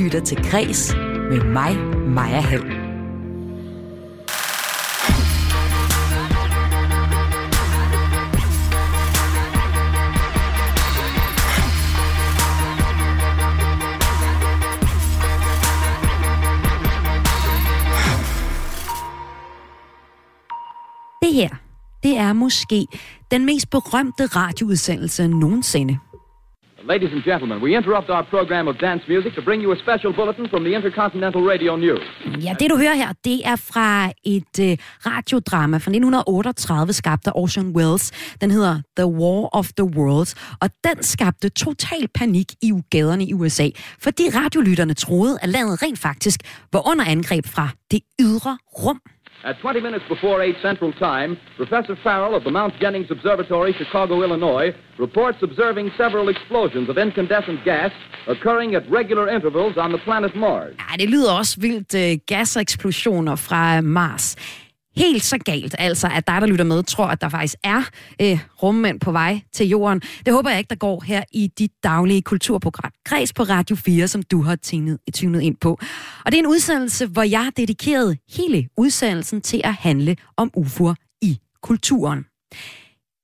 lytter til Græs med mig, Maja Hall. Det her, det er måske den mest berømte radioudsendelse nogensinde. Ladies and gentlemen, we interrupt our program of dance music to bring you a special bulletin from the Intercontinental Radio News. Ja, det du hører her, det er fra et øh, radiodrama fra 1938, skabt af Orson Welles. Den hedder The War of the Worlds, og den skabte total panik i gaderne i USA, fordi radiolytterne troede, at landet rent faktisk var under angreb fra det ydre rum. At 20 minutes before 8 Central Time, Professor Farrell of the Mount Jennings Observatory, Chicago, Illinois, reports observing several explosions of incandescent gas occurring at regular intervals on the planet Mars. Ja, det lyder også vildt øh, gaseksplosioner fra Mars. Helt så galt, altså, at dig, der lytter med, tror, at der faktisk er øh, rummænd på vej til jorden. Det håber jeg ikke, der går her i dit daglige kulturprogram. Græs på Radio 4, som du har tænet, tunet ind på. Og det er en udsendelse, hvor jeg har dedikeret hele udsendelsen til at handle om UFO'er i kulturen.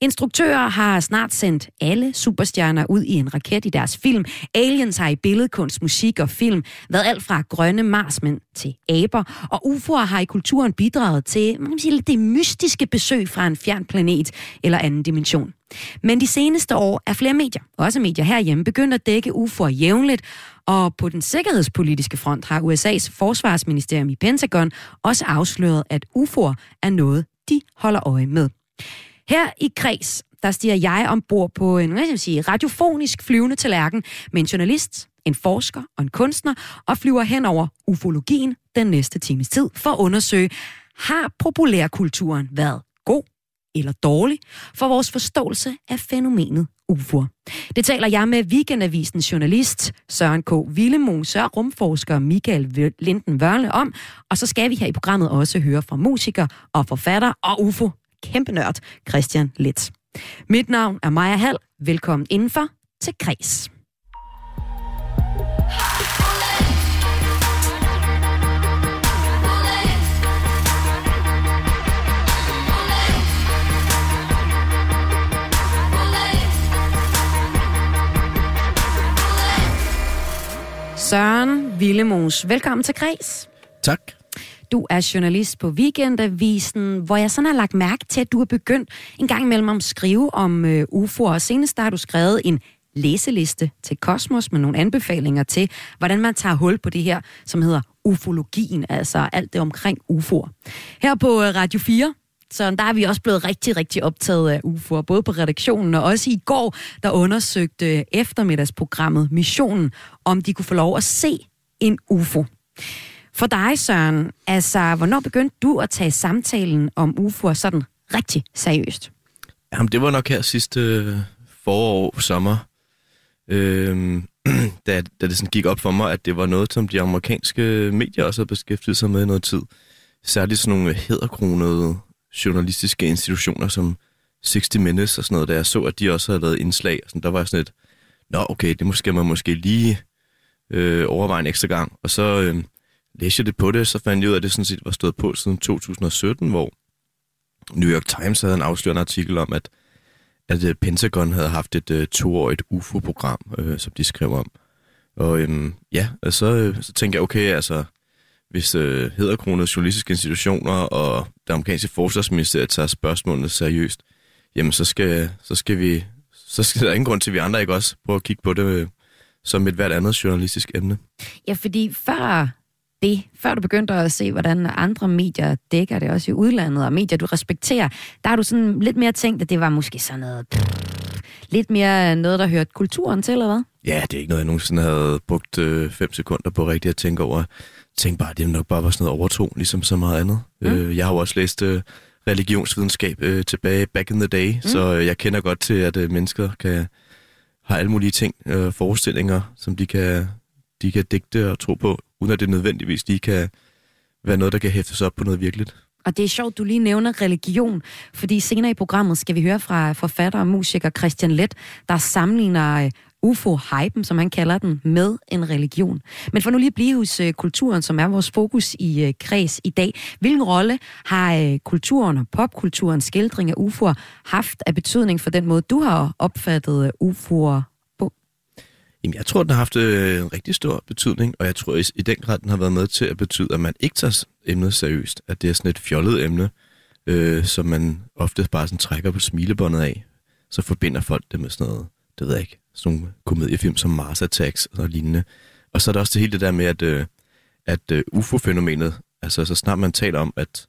Instruktører har snart sendt alle superstjerner ud i en raket i deres film. Aliens har i billedkunst, musik og film været alt fra grønne marsmænd til aber. Og UFO'er har i kulturen bidraget til man kan sige, det mystiske besøg fra en fjern planet eller anden dimension. Men de seneste år er flere medier, også medier herhjemme, begyndt at dække UFO'er jævnligt, og på den sikkerhedspolitiske front har USA's forsvarsministerium i Pentagon også afsløret, at UFO'er er noget, de holder øje med. Her i Kreds, der stiger jeg ombord på en hvad skal jeg sige, radiofonisk flyvende tallerken med en journalist, en forsker og en kunstner, og flyver hen over ufologien den næste times tid for at undersøge, har populærkulturen været god eller dårlig for vores forståelse af fænomenet UFO'er. Det taler jeg med Weekendavisens journalist Søren K. Villemose og rumforsker Michael Linden Vørle om, og så skal vi her i programmet også høre fra musiker og forfatter og UFO kæmpe nørd, Christian Lidt. Mit navn er Maja Hall. Velkommen indenfor til Kreds. Søren Villemos, velkommen til Kreds. Tak. Du er journalist på Weekendavisen, hvor jeg sådan har lagt mærke til, at du har begyndt en gang imellem at skrive om øh, uh, UFO'er. Og senest har du skrevet en læseliste til Kosmos med nogle anbefalinger til, hvordan man tager hul på det her, som hedder ufologien, altså alt det omkring UFO'er. Her på øh, Radio 4, så der er vi også blevet rigtig, rigtig optaget af UFO'er, både på redaktionen og også i går, der undersøgte øh, eftermiddagsprogrammet Missionen, om de kunne få lov at se en UFO. For dig, Søren, altså, hvornår begyndte du at tage samtalen om UFO'er sådan rigtig seriøst? Jamen, det var nok her sidste øh, forår, sommer, øh, da, da det sådan gik op for mig, at det var noget, som de amerikanske medier også havde beskæftiget sig med i noget tid. Særligt sådan nogle hederkronede journalistiske institutioner som 60 Minutes og sådan noget, da jeg så, at de også havde lavet indslag. Og sådan, der var sådan et, nå okay, det måske man måske lige øh, overveje en ekstra gang. Og så øh, læste jeg det på det, så fandt jeg ud af, at det sådan set var stået på siden 2017, hvor New York Times havde en afslørende artikel om, at, at øh, Pentagon havde haft et uh, toårigt UFO-program, øh, som de skrev om. Og øhm, ja, og så, øh, så tænkte jeg, okay, altså, hvis øh, hedderkronede journalistiske institutioner og det amerikanske forsvarsministeriet tager spørgsmålene seriøst, jamen så skal, så skal vi, så skal der ingen grund til, at vi andre ikke også prøve at kigge på det øh, som et hvert andet journalistisk emne. Ja, fordi før det, før du begyndte at se, hvordan andre medier dækker det også i udlandet, og medier, du respekterer, der har du sådan lidt mere tænkt, at det var måske sådan noget... Pff, lidt mere noget, der hørte kulturen til, eller hvad? Ja, det er ikke noget, jeg nogensinde havde brugt øh, fem sekunder på rigtigt at tænke over. Tænkte bare, det nok bare var sådan noget overtro, ligesom så meget andet. Mm. Øh, jeg har jo også læst øh, religionsvidenskab øh, tilbage back in the day, mm. så øh, jeg kender godt til, at øh, mennesker kan har alle mulige ting, øh, forestillinger, som de kan, de kan digte og tro på, uden at det nødvendigvis lige kan være noget, der kan hæftes op på noget virkeligt. Og det er sjovt, du lige nævner religion, fordi senere i programmet skal vi høre fra forfatter og musiker Christian Let, der sammenligner øh, UFO-hypen, som han kalder den, med en religion. Men for nu lige at blive hos øh, kulturen, som er vores fokus i øh, kreds i dag. Hvilken rolle har øh, kulturen og popkulturens skildring af UFO'er haft af betydning for den måde, du har opfattet øh, UFO'er? Jamen, jeg tror, den har haft øh, en rigtig stor betydning, og jeg tror i, i den grad, den har været med til at betyde, at man ikke tager emnet seriøst. At det er sådan et fjollet emne, øh, som man ofte bare sådan trækker på smilebåndet af. Så forbinder folk det med sådan noget, det ved jeg ikke, sådan nogle komediefilm som Mars Attacks og lignende. Og så er der også det hele det der med, at, øh, at øh, UFO-fænomenet, altså så snart man taler om, at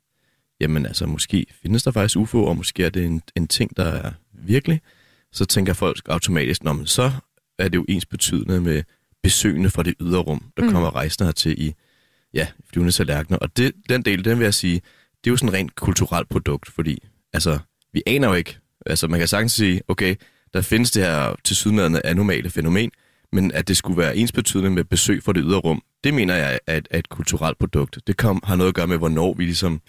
jamen altså måske findes der faktisk UFO, og måske er det en, en ting, der er virkelig, så tænker folk automatisk, Nå, men så er det jo ens betydende med besøgende fra det ydre rum, der mm. kommer rejsende hertil i ja, flyvende tallerkener. Og det, den del, den vil jeg sige, det er jo sådan et rent kulturelt produkt, fordi altså, vi aner jo ikke, altså man kan sagtens sige, okay, der findes det her til sydlandende anomale fænomen, men at det skulle være ens betydende med besøg fra det ydre rum, det mener jeg er et, er et kulturelt produkt. Det kom, har noget at gøre med, hvornår vi ligesom,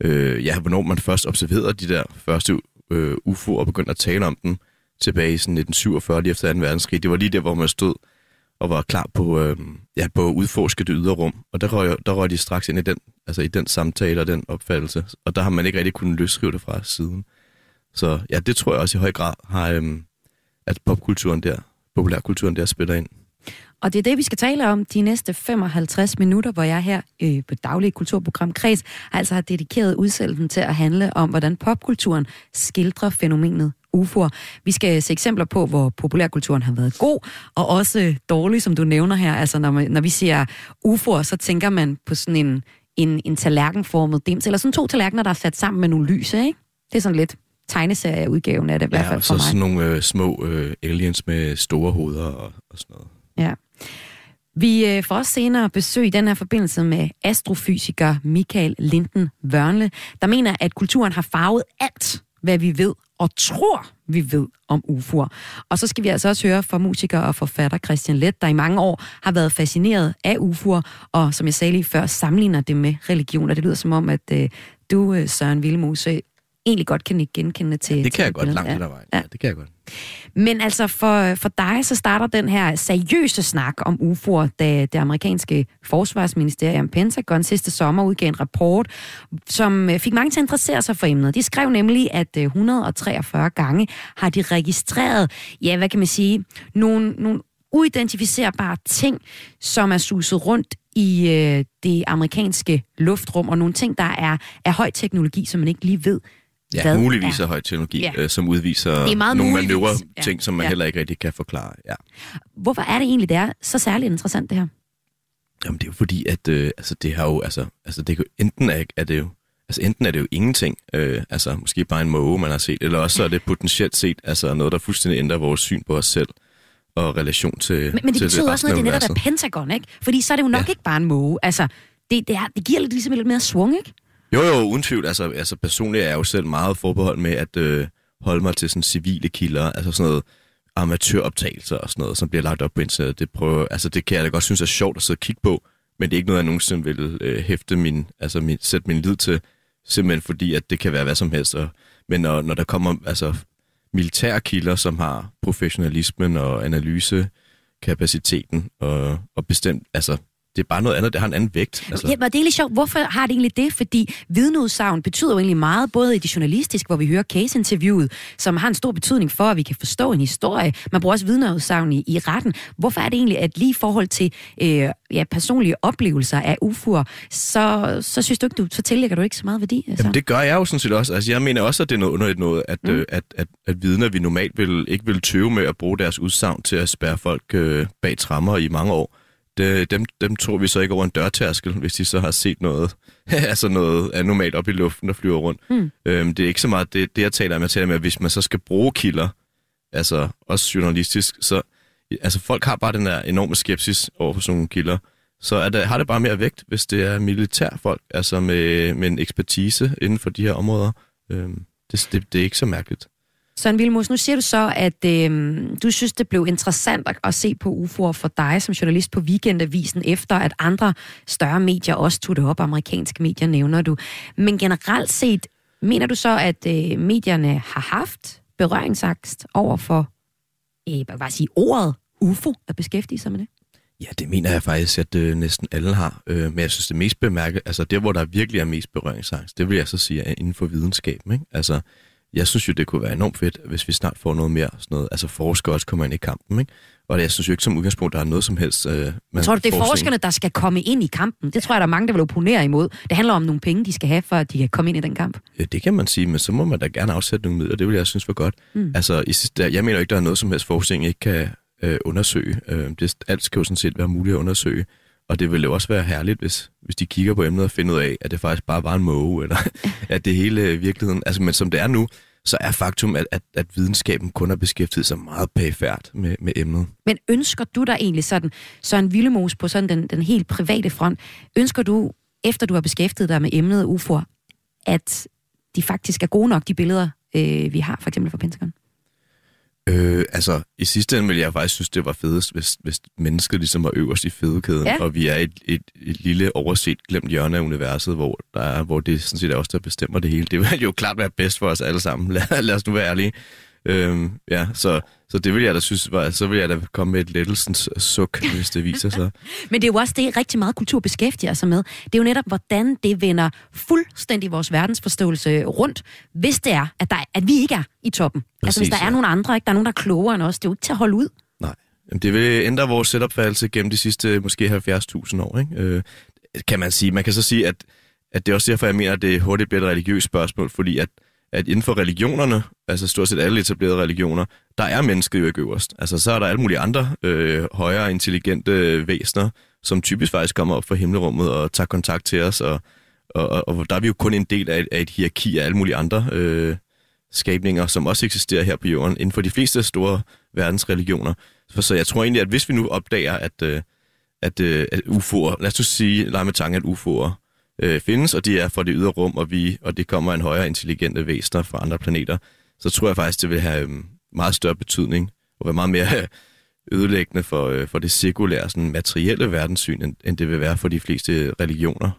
øh, ja, hvornår man først observerede de der første øh, UFO'er og begyndte at tale om dem tilbage i sådan 1947, lige efter 2. verdenskrig. Det var lige der, hvor man stod og var klar på, øh, ja, på at udforske det ydre rum. Og der røg, der røg de straks ind i den, altså i den samtale og den opfattelse. Og der har man ikke rigtig kunnet løsrive det fra siden. Så ja, det tror jeg også i høj grad har, øh, at popkulturen der, populærkulturen der spiller ind. Og det er det, vi skal tale om de næste 55 minutter, hvor jeg her øh, på Daglig Kulturprogram Kreds altså har dedikeret udsendelsen til at handle om, hvordan popkulturen skildrer fænomenet UFO'er. Vi skal se eksempler på, hvor populærkulturen har været god, og også dårlig, som du nævner her. Altså, når, man, når vi siger UFO'er, så tænker man på sådan en, en, en tallerkenformet dims, eller sådan to tallerkener, der er sat sammen med nogle lyse, ikke? Det er sådan lidt tegneserieudgaven af det, i hvert fald for mig. Ja, så sådan nogle øh, små øh, aliens med store hoveder og, og sådan noget. Ja. Vi øh, får også senere besøg i den her forbindelse med astrofysiker Michael Linden Wørnle, der mener, at kulturen har farvet alt, hvad vi ved og tror, vi ved om UFO'er. Og så skal vi altså også høre fra musiker og forfatter Christian Let, der i mange år har været fascineret af UFO'er, og som jeg sagde lige før, sammenligner det med religioner. Det lyder som om, at øh, du, øh, Søren Vilmose, egentlig godt kan ikke genkende til... Ja, det kan til jeg godt, langt ja. vejen. Ja. ja, det kan jeg godt. Men altså for, for dig, så starter den her seriøse snak om UFO'er, da det amerikanske forsvarsministerium Pentagon sidste sommer udgav en rapport, som øh, fik mange til at interessere sig for emnet. De skrev nemlig, at 143 øh, gange har de registreret, ja, hvad kan man sige, nogle, nogle uidentificerbare ting, som er suset rundt i øh, det amerikanske luftrum, og nogle ting, der er, er høj teknologi, som man ikke lige ved, Ja, hvad muligvis er høj teknologi, ja. øh, som udviser nogle manøvre ting, ja. som man ja. heller ikke rigtig kan forklare. Ja. Hvorfor er det egentlig, det er så særligt interessant, det her? Jamen, det er jo fordi, at øh, altså, det har jo, altså, altså det, enten er, er det jo, altså enten er det jo ingenting, øh, altså måske bare en måge, man har set, eller også så er det potentielt set altså noget, der fuldstændig ændrer vores syn på os selv og relation til Men, men det til betyder det også noget, det netop er Pentagon, ikke? Fordi så er det jo nok ja. ikke bare en måge. Altså, det, det, er, det giver lidt, ligesom lidt mere svung, ikke? Jo, jo, uden tvivl. Altså, altså personligt er jeg jo selv meget forbeholdt med at øh, holde mig til sådan civile kilder, altså sådan noget amatøroptagelser og sådan noget, som bliver lagt op på internettet. Det, prøver, altså, det kan jeg da godt synes er sjovt at sidde og kigge på, men det er ikke noget, jeg nogensinde vil øh, hæfte min, altså min, sætte min lid til, simpelthen fordi, at det kan være hvad som helst. Og, men når, når der kommer altså, militære kilder, som har professionalismen og analysekapaciteten og, og bestemt, altså det er bare noget andet, det har en anden vægt. Altså. Ja, men det er lidt sjovt. Hvorfor har det egentlig det? Fordi vidneudsagn betyder jo egentlig meget, både i det journalistiske, hvor vi hører case-interviewet, som har en stor betydning for, at vi kan forstå en historie. Man bruger også vidneudsagn i, i retten. Hvorfor er det egentlig, at lige i forhold til øh, ja, personlige oplevelser af UFO'er, så, så synes du ikke, du, så tillægger du ikke så meget værdi? Altså? Jamen, det gør jeg jo sådan set også. Altså, jeg mener også, at det er noget underligt noget, at, mm. øh, at, at, at vidner, vi normalt vil, ikke vil tøve med at bruge deres udsagn til at spærre folk øh, bag trammer i mange år det, dem, dem tror vi så ikke over en dørtærskel, hvis de så har set noget, altså noget anormalt op i luften, der flyver rundt. Mm. Øhm, det er ikke så meget det, det, jeg taler om. Jeg taler om, at hvis man så skal bruge kilder, altså også journalistisk, så altså folk har bare den der enorme skepsis over for sådan nogle kilder. Så er det, har det bare mere vægt, hvis det er militærfolk, altså med, med en ekspertise inden for de her områder. Øhm, det, det, det er ikke så mærkeligt. Søren Vilmos, nu siger du så, at øh, du synes, det blev interessant at, at se på UFO'er for dig som journalist på Weekendavisen, efter at andre større medier også tog det op. Amerikanske medier nævner du. Men generelt set, mener du så, at øh, medierne har haft berøringsangst over for øh, bare sige ordet UFO at beskæftige sig med det? Ja, det mener jeg faktisk, at øh, næsten alle har. Øh, men jeg synes, det mest bemærket, altså det, hvor der virkelig er mest berøringsangst, det vil jeg så sige er inden for videnskaben. Ikke? Altså, jeg synes jo, det kunne være enormt fedt, hvis vi snart får noget mere sådan noget. Altså forskere også kommer ind i kampen, ikke? Og jeg synes jo ikke som udgangspunkt, der er noget som helst... Øh, man tror du, det er forskerne, der skal komme ind i kampen? Det tror jeg, der er mange, der vil opponere imod. Det handler om nogle penge, de skal have, for at de kan komme ind i den kamp. Ja, det kan man sige, men så må man da gerne afsætte nogle midler. Det vil jeg synes var godt. Mm. Altså, i sidste, jeg mener ikke, der er noget som helst forskning, ikke kan øh, undersøge. Øh, det, alt skal jo sådan set være muligt at undersøge. Og det ville jo også være herligt, hvis, hvis de kigger på emnet og finder ud af, at det faktisk bare var en måge, eller at det hele virkeligheden... Altså, men som det er nu, så er faktum, at, at, at videnskaben kun har beskæftiget sig meget pæfærd med, med emnet. Men ønsker du dig egentlig sådan, Søren Villemos på sådan den, den helt private front, ønsker du, efter du har beskæftiget dig med emnet UFO, at de faktisk er gode nok, de billeder, øh, vi har for eksempel fra Pentagon? Øh, altså, i sidste ende ville jeg faktisk synes, det var fedest, hvis, hvis mennesket ligesom var øverst i fedekæden, ja. og vi er et, et, et lille overset glemt hjørne af universet, hvor, der er, hvor det sådan set er os, der bestemmer det hele. Det vil jo klart være bedst for os alle sammen. Lad, lad os nu være ærlige. Øhm, ja, så, så det vil jeg da synes, var, så vil jeg da komme med et lettelsens suk, hvis det viser sig. Men det er jo også det, rigtig meget kultur beskæftiger sig med. Det er jo netop, hvordan det vender fuldstændig vores verdensforståelse rundt, hvis det er, at, der, at vi ikke er i toppen. Præcis, altså hvis der ja. er nogle andre, ikke? der er nogen, der er klogere end os, det er jo ikke til at holde ud. Nej, Jamen, det vil ændre vores selvopfattelse gennem de sidste måske 70.000 år. Ikke? Øh, kan man sige. Man kan så sige, at, at det er også derfor, jeg mener, at det hurtigt bliver et religiøst spørgsmål, fordi at at inden for religionerne, altså stort set alle etablerede religioner, der er mennesket jo ikke øverst. Altså så er der alle mulige andre øh, højere intelligente væsener, som typisk faktisk kommer op fra himmelrummet og tager kontakt til os, og, og, og, og der er vi jo kun en del af, af et hierarki af alle mulige andre øh, skabninger, som også eksisterer her på jorden, inden for de fleste store verdensreligioner. Så, så jeg tror egentlig, at hvis vi nu opdager, at, øh, at, øh, at UFO'er, lad os sige, lege med tanken, at UFO'er øh, findes, og de er fra det ydre rum, og, vi, og det kommer en højere intelligente væsener fra andre planeter, så tror jeg faktisk, det vil have øh, meget større betydning, og være meget mere øh, ødelæggende for, øh, for det sekulære, sådan materielle verdenssyn, end, end det vil være for de fleste religioner.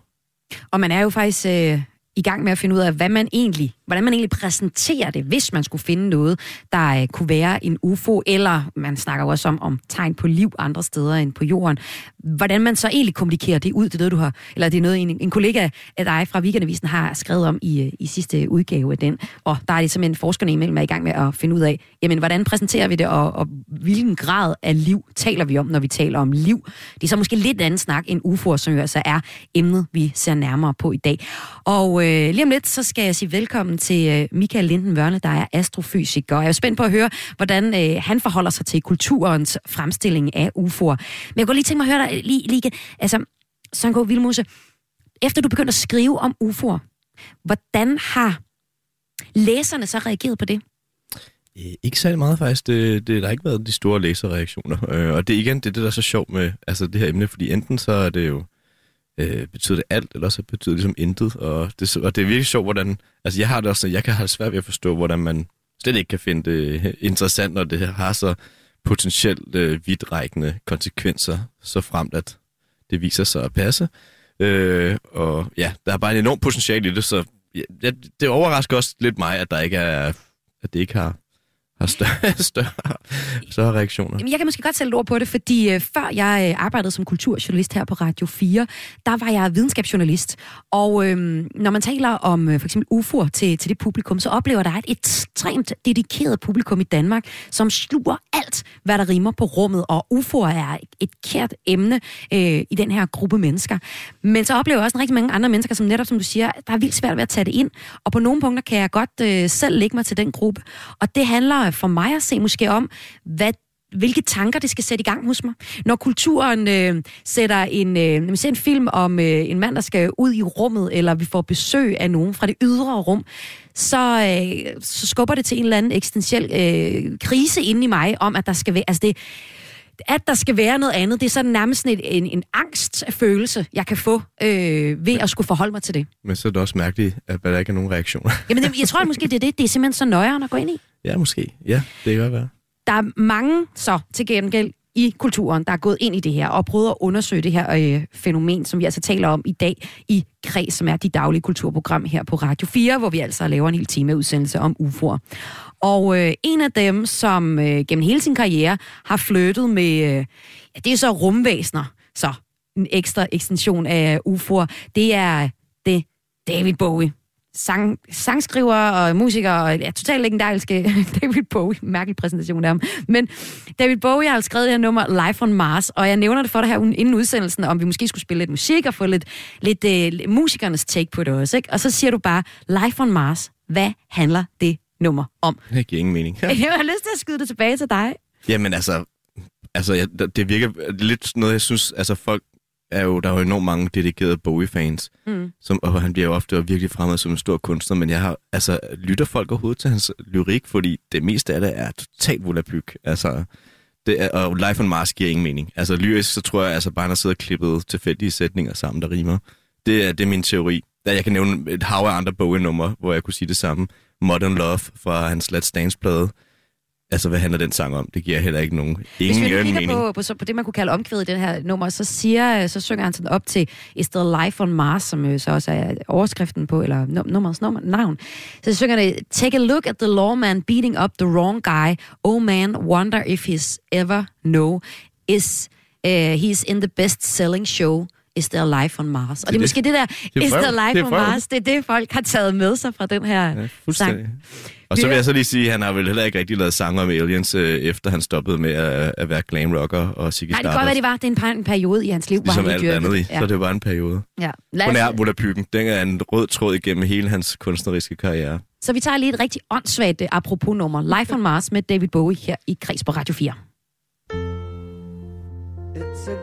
Og man er jo faktisk øh, i gang med at finde ud af, hvad man egentlig, hvordan man egentlig præsenterer det, hvis man skulle finde noget, der øh, kunne være en UFO, eller man snakker også om, om tegn på liv andre steder end på jorden. Hvordan man så egentlig kommunikerer det ud, det er noget, du har, eller det er noget, en, en kollega af dig fra Weekendavisen har skrevet om i, øh, i sidste udgave af den. Og der er det simpelthen forskerne imellem er i gang med at finde ud af, jamen, hvordan præsenterer vi det, og, og hvilken grad af liv taler vi om, når vi taler om liv. Det er så måske lidt anden snak end UFO'er, som jo altså er emnet, vi ser nærmere på i dag. Og øh, lige om lidt, så skal jeg sige velkommen til øh, Michael Linden Vørne, der er astrofysiker. Og jeg er spændt på at høre, hvordan øh, han forholder sig til kulturens fremstilling af UFO'er. Men jeg kunne lige tænke mig at høre dig øh, lige, lige altså, Sanko Vilmose, efter du begyndte at skrive om UFO'er, hvordan har læserne så reageret på det? Øh, ikke særlig meget faktisk. Det, det, der har ikke været de store læserreaktioner. Øh, og det er igen det, det, der er så sjovt med altså, det her emne, fordi enten så er det jo øh, betyder det alt, eller så betyder det ligesom intet. Og det, og det er virkelig sjovt, hvordan... Altså, jeg har det også, jeg kan have svært ved at forstå, hvordan man slet ikke kan finde det øh, interessant, når det har så potentielt øh, vidtrækkende konsekvenser, så fremt at det viser sig at passe. Øh, og ja, der er bare en enorm potentiale i det, så ja, det overrasker også lidt mig, at der ikke er, at det ikke har har større, større, større reaktioner? Jamen, jeg kan måske godt sætte ord på det, fordi øh, før jeg øh, arbejdede som kulturjournalist her på Radio 4, der var jeg videnskabsjournalist. Og øh, når man taler om øh, for eksempel UFO'er til, til det publikum, så oplever der et ekstremt dedikeret publikum i Danmark, som sluger alt, hvad der rimer på rummet. Og UFO'er er et kært emne øh, i den her gruppe mennesker. Men så oplever jeg også en rigtig mange andre mennesker, som netop, som du siger, der er vildt svært ved at tage det ind. Og på nogle punkter kan jeg godt øh, selv lægge mig til den gruppe. Og det handler for mig at se måske om, hvad hvilke tanker det skal sætte i gang hos mig. Når kulturen øh, sætter en, øh, vi ser en film om øh, en mand, der skal ud i rummet, eller vi får besøg af nogen fra det ydre rum, så, øh, så skubber det til en eller anden eksistentiel øh, krise inde i mig, om at der skal være, altså det, at der skal være noget andet, det er sådan nærmest sådan et, en, en angstfølelse, jeg kan få øh, ved at skulle forholde mig til det. Men så er det også mærkeligt, at der ikke er nogen reaktioner. Jamen, jeg tror at måske, det er det. Det er simpelthen så nøjere at gå ind i. Ja, måske. Ja, det kan godt være. Der er mange så til gengæld i kulturen, der er gået ind i det her og prøvet at undersøge det her øh, fænomen, som vi altså taler om i dag i Kreds, som er de daglige kulturprogram her på Radio 4, hvor vi altså laver en hel time udsendelse om UFO'er. Og øh, en af dem, som øh, gennem hele sin karriere har flyttet med, øh, ja, det er så rumvæsner, så en ekstra ekstension af UFO'er, det er øh, det David Bowie sang, sangskriver og musiker, og ja, totalt legendariske David Bowie. Mærkelig præsentation af ham. Men David Bowie har skrevet det her nummer Live on Mars, og jeg nævner det for dig her inden udsendelsen, om vi måske skulle spille lidt musik og få lidt, lidt uh, musikernes take på det også. Ikke? Og så siger du bare, Live on Mars, hvad handler det nummer om? Det giver ingen mening. jeg har lyst til at skyde det tilbage til dig. Jamen altså, altså jeg, det virker lidt noget, jeg synes, altså folk er jo, der er jo enormt mange dedikerede Bowie-fans, mm. som, og han bliver jo ofte virkelig fremad som en stor kunstner, men jeg har, altså, lytter folk overhovedet til hans lyrik, fordi det meste af det er totalt volapyk. Altså, det er, og Life on Mars giver ingen mening. Altså, lyrisk, så tror jeg, altså, bare han har siddet og klippet tilfældige sætninger sammen, der rimer. Det er, det er min teori. Der, jeg kan nævne et hav af andre Bowie-numre, hvor jeg kunne sige det samme. Modern Love fra hans Let's Dance-plade Altså, hvad handler den sang om? Det giver heller ikke nogen ingen Hvis vi kigger mening. På, på, på det, man kunne kalde omkvædet i den her nummer, så, siger, så synger han sådan op til Is There Life on Mars, som jo så også er overskriften på, eller nummerets nummer, navn. Så synger det, Take a look at the lawman beating up the wrong guy. Oh man, wonder if he's ever know. Is uh, he's in the best-selling show. Is there life on Mars? Og det er, det måske det der, det Is there life on Mars, det er det, folk har taget med sig fra den her ja, sang. Og så vil jeg så lige sige, at han har vel heller ikke rigtig lavet sange om aliens, øh, efter han stoppede med at, at være glam rocker og Ziggy Nej, det kan godt være, det var. Det er en, en periode i hans liv, ligesom hvor han alt andet i. Ja. Så det var en periode. Ja. Hun er Volapyken. Den er en rød tråd igennem hele hans kunstneriske karriere. Så vi tager lige et rigtig åndssvagt øh, apropos nummer. Life on Mars med David Bowie her i Kreds på Radio 4. It's a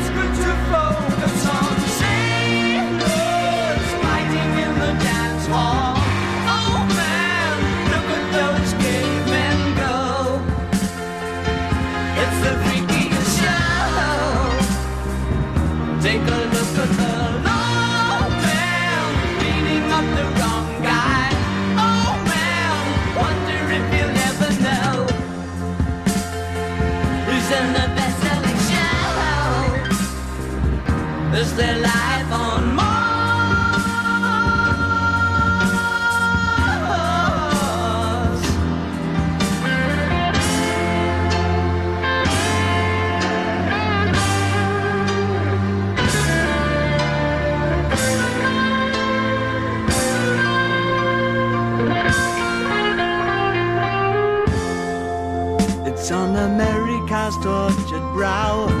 is their life on on America's tortured brow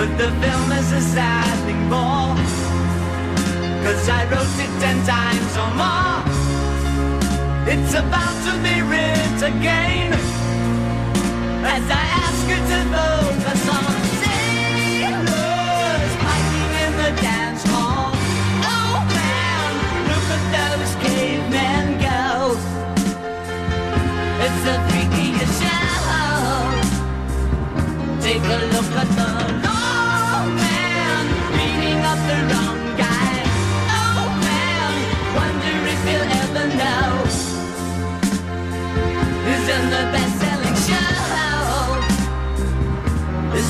But the film is a sad thing more Cause I wrote it ten times or more. It's about to be written again As I ask you to focus on sailors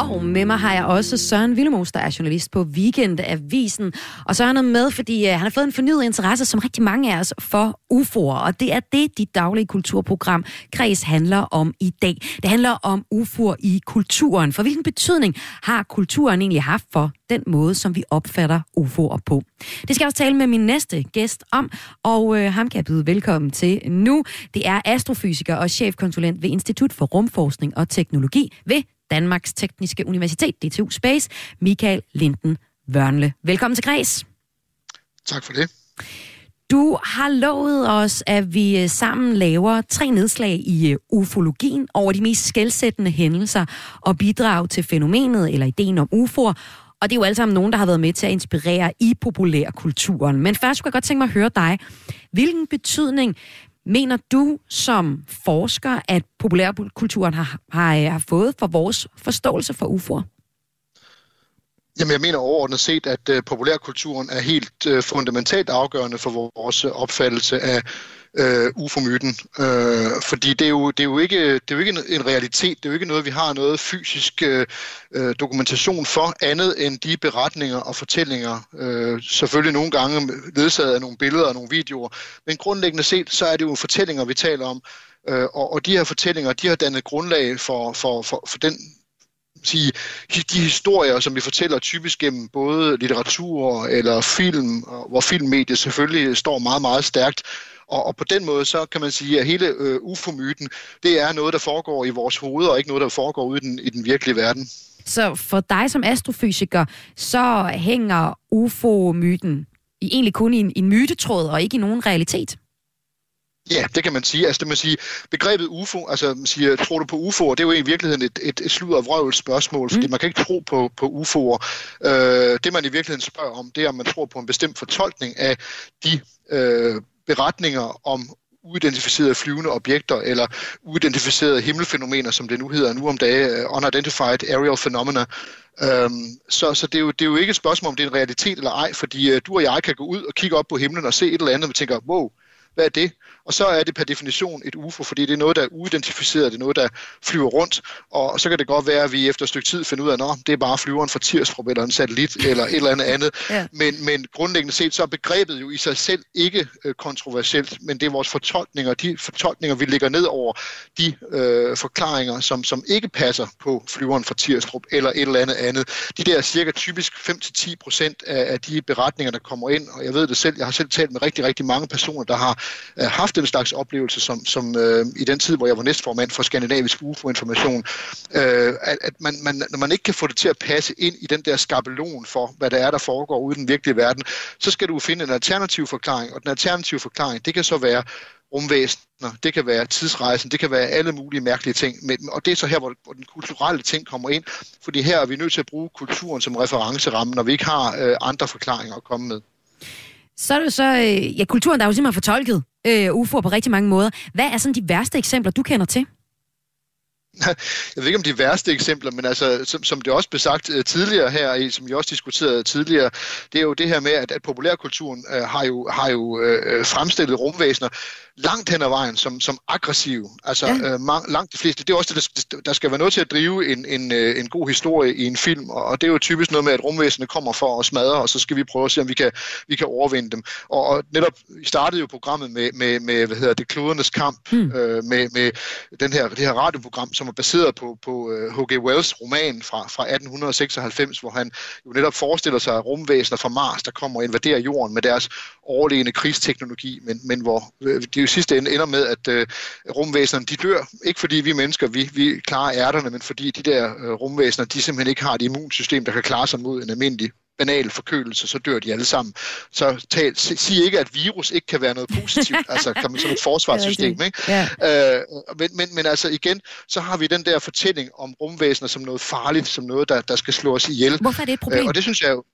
Og med mig har jeg også Søren Villemos, der er journalist på Weekendavisen. Og Søren er med, fordi øh, han har fået en fornyet interesse, som rigtig mange af os, for UFO'er. Og det er det, dit daglige kulturprogram Kreds handler om i dag. Det handler om UFO'er i kulturen. For hvilken betydning har kulturen egentlig haft for den måde, som vi opfatter UFO'er på? Det skal jeg også tale med min næste gæst om, og uh, ham kan jeg byde velkommen til nu. Det er astrofysiker og chefkonsulent ved Institut for Rumforskning og Teknologi ved Danmarks Tekniske Universitet, DTU Space, Michael Linden Vørnle. Velkommen til Græs. Tak for det. Du har lovet os, at vi sammen laver tre nedslag i ufologien over de mest skældsættende hændelser og bidrag til fænomenet eller ideen om UFO'er. Og det er jo alle sammen nogen, der har været med til at inspirere i populærkulturen. Men først skulle jeg godt tænke mig at høre dig. Hvilken betydning Mener du som forsker, at populærkulturen har, har, øh, har fået for vores forståelse for UFO'er? Jamen, jeg mener overordnet set, at uh, populærkulturen er helt uh, fundamentalt afgørende for vores opfattelse af øh, UFO-myten. Øh, fordi det er, jo, det, er jo ikke, det er jo ikke en realitet, det er jo ikke noget, vi har noget fysisk øh, øh, dokumentation for, andet end de beretninger og fortællinger. øh, selvfølgelig nogle gange ledsaget af nogle billeder og nogle videoer. Men grundlæggende set, så er det jo fortællinger, vi taler om. øh, og, og de her fortællinger, de har dannet grundlag for, for, for, for den sige, de historier, som vi fortæller typisk gennem både litteratur eller film, hvor filmmediet selvfølgelig står meget, meget stærkt. Og, og på den måde, så kan man sige, at hele øh, UFO-myten, det er noget, der foregår i vores hoveder, og ikke noget, der foregår ude i den, i den virkelige verden. Så for dig som astrofysiker, så hænger UFO-myten egentlig kun i en, en mytetråd, og ikke i nogen realitet? Ja, det kan man sige. Altså, det man sige, begrebet UFO, altså man siger, tror du på UFO'er, det er jo i virkeligheden et, et, et slud af vrøvl spørgsmål, fordi mm. man kan ikke tro på, på UFO'er. Øh, det man i virkeligheden spørger om, det er, om man tror på en bestemt fortolkning af de øh, beretninger om uidentificerede flyvende objekter eller uidentificerede himmelfænomener, som det nu hedder nu om dage, øh, unidentified aerial phenomena. Øhm, så så det, er jo, det er jo ikke et spørgsmål, om det er en realitet eller ej, fordi øh, du og jeg kan gå ud og kigge op på himlen og se et eller andet, og vi tænker, wow, hvad er det? Og så er det per definition et UFO, fordi det er noget, der er uidentificeret, det er noget, der flyver rundt, og så kan det godt være, at vi efter et stykke tid finder ud af, at det er bare flyveren fra Tirsrup eller en satellit eller et eller andet andet. Ja. Men, men grundlæggende set, så er begrebet jo i sig selv ikke øh, kontroversielt, men det er vores fortolkninger, de fortolkninger, vi lægger ned over de øh, forklaringer, som, som ikke passer på flyveren fra Tirsrup eller et eller andet andet. De der cirka typisk 5-10 procent af, af de beretninger, der kommer ind, og jeg ved det selv, jeg har selv talt med rigtig, rigtig mange personer, der har øh, haft den slags oplevelse, som, som øh, i den tid, hvor jeg var næstformand for Skandinavisk UFO-information, øh, at, at man, man, når man ikke kan få det til at passe ind i den der skabelon for, hvad der er, der foregår ude i den virkelige verden, så skal du finde en alternativ forklaring, og den alternative forklaring, det kan så være rumvæsener, det kan være tidsrejsen, det kan være alle mulige mærkelige ting. Og det er så her, hvor, den kulturelle ting kommer ind, fordi her er vi nødt til at bruge kulturen som referenceramme, når vi ikke har øh, andre forklaringer at komme med. Så er det så, øh, ja, kulturen der er jo simpelthen fortolket øh, UFO'er på rigtig mange måder. Hvad er sådan de værste eksempler, du kender til? jeg ved ikke om de værste eksempler, men altså, som, som det også blev sagt uh, tidligere her, som vi også diskuterede tidligere, det er jo det her med, at, at populærkulturen uh, har jo, har jo uh, fremstillet rumvæsener langt hen ad vejen som, som aggressive. Altså ja. uh, mang, langt de fleste. Det er også det, der, der skal være noget til at drive en, en, en god historie i en film, og, det er jo typisk noget med, at rumvæsenerne kommer for at smadre, og så skal vi prøve at se, om vi kan, vi kan overvinde dem. Og, og netop, startede jo programmet med, med, med hvad hedder det, klodernes kamp, hmm. uh, med, med den her, det her radioprogram, som er baseret på, på øh, H.G. Wells roman fra, fra 1896, hvor han jo netop forestiller sig rumvæsener fra Mars, der kommer og invaderer jorden med deres overlegne krigsteknologi, men, men hvor øh, det jo sidste ende ender med, at uh, rumvæsenerne de dør, ikke fordi vi mennesker, vi, vi klarer ærterne, men fordi de der uh, rumvæsener, de simpelthen ikke har et immunsystem, der kan klare sig mod en almindelig banal forkølelse, så dør de alle sammen. Så tal, sig ikke, at virus ikke kan være noget positivt, altså kan man sådan et forsvarssystem. Ikke? Ja. Øh, men, men, men altså igen, så har vi den der fortælling om rumvæsener som noget farligt, som noget, der, der skal slå os ihjel. Hvorfor er det et problem? Øh, og det synes jeg jo,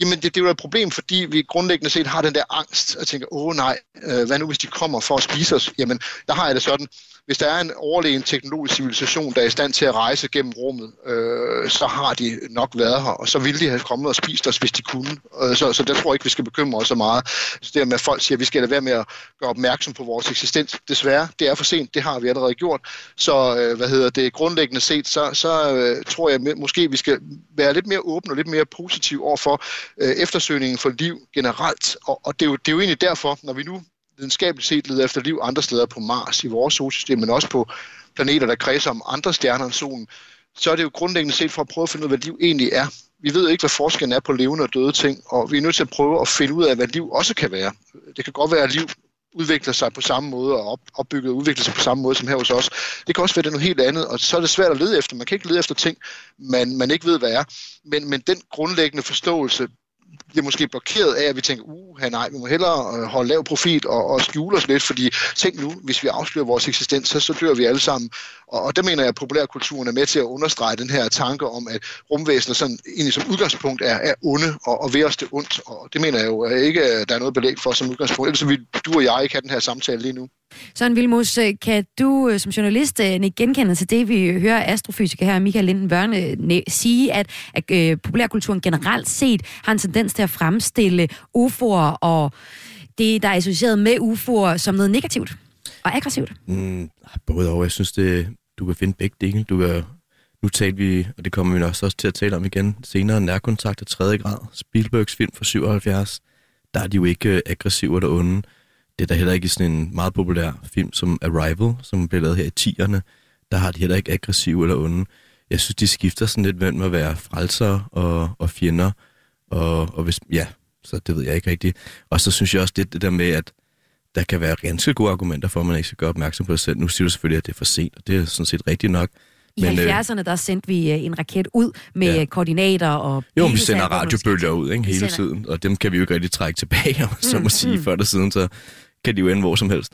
Jamen, det, det er jo et problem, fordi vi grundlæggende set har den der angst og tænker, åh nej, øh, hvad nu hvis de kommer for at spise os? Jamen, der har jeg det sådan, hvis der er en overlegen teknologisk civilisation, der er i stand til at rejse gennem rummet, øh, så har de nok været her, og så ville de have kommet og spist os, hvis de kunne. Øh, så, så der tror jeg ikke, vi skal bekymre os så meget. Så det med, at folk siger, at vi skal lade være med at gøre opmærksom på vores eksistens, desværre, det er for sent, det har vi allerede gjort. Så øh, hvad hedder det, grundlæggende set, så, så øh, tror jeg måske, vi skal være lidt mere åbne og lidt mere positive over for øh, eftersøgningen for liv generelt. Og, og det, er jo, det er jo egentlig derfor, når vi nu videnskabeligt set leder efter liv andre steder på Mars i vores solsystem, men også på planeter, der kredser om andre stjerner end solen, så er det jo grundlæggende set for at prøve at finde ud af, hvad liv egentlig er. Vi ved ikke, hvad forskellen er på levende og døde ting, og vi er nødt til at prøve at finde ud af, hvad liv også kan være. Det kan godt være, at liv udvikler sig på samme måde og op, opbygget og udvikler sig på samme måde som her hos os. Det kan også være det noget helt andet, og så er det svært at lede efter. Man kan ikke lede efter ting, man, man ikke ved, hvad er. Men, men den grundlæggende forståelse bliver måske blokeret af, at vi tænker, uh, nej, vi må hellere øh, holde lav profil og, og skjule os lidt, fordi tænk nu, hvis vi afslører vores eksistens, så, så dør vi alle sammen. Og, og der mener jeg, at populærkulturen er med til at understrege den her tanke om, at rumvæsener sådan, egentlig som udgangspunkt er, er onde og, og ved os det ondt. Og det mener jeg jo ikke, at der er noget belæg for som udgangspunkt. Ellers vil du og jeg ikke have den her samtale lige nu. Søren Vilmos, øh, kan du øh, som journalist øh, genkende til det, vi hører astrofysiker her, Michael Linden Børne, sige, at, at populærkulturen generelt set har en tendens til at fremstille UFO'er og det, der er associeret med UFO'er, som noget negativt og aggressivt? Mm, både og. Jeg synes, det, du kan finde begge dele. Du kan, nu talte vi, og det kommer vi også, også til at tale om igen senere, nærkontakt af 3. grad. Spielbergs film fra 77. Der er de jo ikke aggressive eller onde det er der heller ikke sådan en meget populær film som Arrival, som blev lavet her i 10'erne. Der har de heller ikke aggressive eller onde. Jeg synes, de skifter sådan lidt mellem at være frelsere og, og fjender. Og, og hvis, ja, så det ved jeg ikke rigtigt. Og så synes jeg også det, det der med, at der kan være ganske gode argumenter for, at man ikke skal gøre opmærksom på det selv. Nu siger du selvfølgelig, at det er for sent, og det er sådan set rigtigt nok. I men, 70'erne, øh, der sendte vi øh, en raket ud med ja. koordinater og... Jo, vi sender radiobølger ud ikke, hele tiden, og dem kan vi jo ikke rigtig trække tilbage, om så må mm, sige, mm. før eller siden. Så kan de jo ende hvor som helst.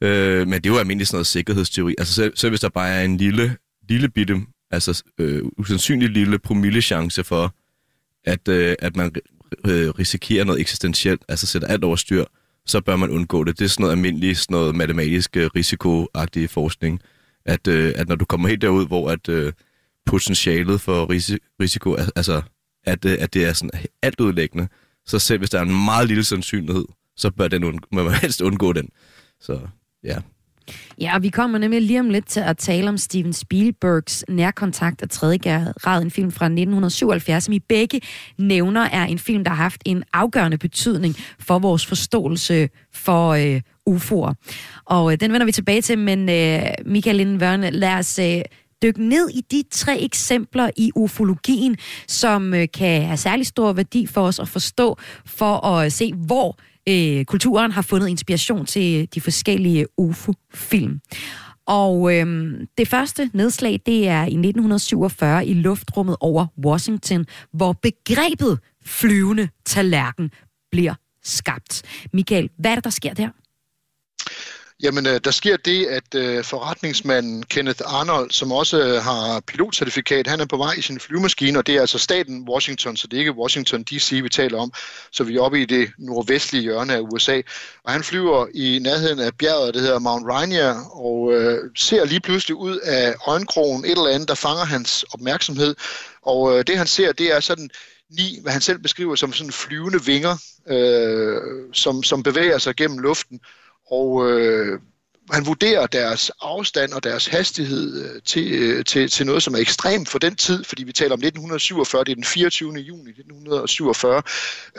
Øh, men det er jo almindelig sådan noget sikkerhedsteori. Altså selv, selv hvis der bare er en lille, lille bitte, altså øh, usandsynlig lille promille chance for, at, øh, at man øh, risikerer noget eksistentielt, altså sætter alt over styr, så bør man undgå det. Det er sådan noget almindelig, sådan noget matematisk øh, risikoagtig forskning, at, øh, at når du kommer helt derud, hvor at øh, potentialet for risi- risiko, altså at, øh, at det er sådan alt udlæggende, så selv hvis der er en meget lille sandsynlighed, så bør den und- må man helst undgå den. Så ja. Ja, og vi kommer nemlig lige om lidt til at tale om Steven Spielbergs Nærkontakt af 3. grad, en film fra 1977, som I begge nævner er en film, der har haft en afgørende betydning for vores forståelse for øh, UFO'er. Og øh, den vender vi tilbage til, men øh, Michael Lindvørne, lad os øh, dykke ned i de tre eksempler i ufologien, som øh, kan have særlig stor værdi for os at forstå, for at øh, se, hvor øh, kulturen har fundet inspiration til de forskellige UFO-film. Og øh, det første nedslag, det er i 1947 i luftrummet over Washington, hvor begrebet flyvende tallerken bliver skabt. Michael, hvad er det, der sker der? Jamen, øh, der sker det, at øh, forretningsmanden Kenneth Arnold, som også øh, har pilotcertifikat, han er på vej i sin flyvemaskine, og det er altså staten Washington, så det er ikke Washington D.C., vi taler om, så vi er oppe i det nordvestlige hjørne af USA. Og han flyver i nærheden af bjerget, det hedder Mount Rainier, og øh, ser lige pludselig ud af øjenkrogen et eller andet, der fanger hans opmærksomhed. Og øh, det han ser, det er sådan ni, hvad han selv beskriver som sådan flyvende vinger, øh, som, som bevæger sig gennem luften og øh, han vurderer deres afstand og deres hastighed øh, til, øh, til, til noget, som er ekstremt for den tid, fordi vi taler om 1947, det er den 24. juni 1947,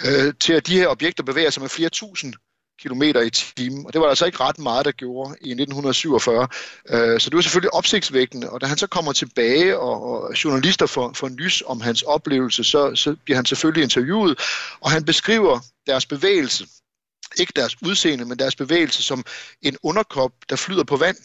øh, til at de her objekter bevæger sig med flere tusind kilometer i timen. Og det var altså ikke ret meget, der gjorde i 1947. Øh, så det var selvfølgelig opsigtsvækkende. Og da han så kommer tilbage, og, og journalister får, får nys om hans oplevelse, så, så bliver han selvfølgelig interviewet, og han beskriver deres bevægelse ikke deres udseende, men deres bevægelse som en underkop, der flyder på vand.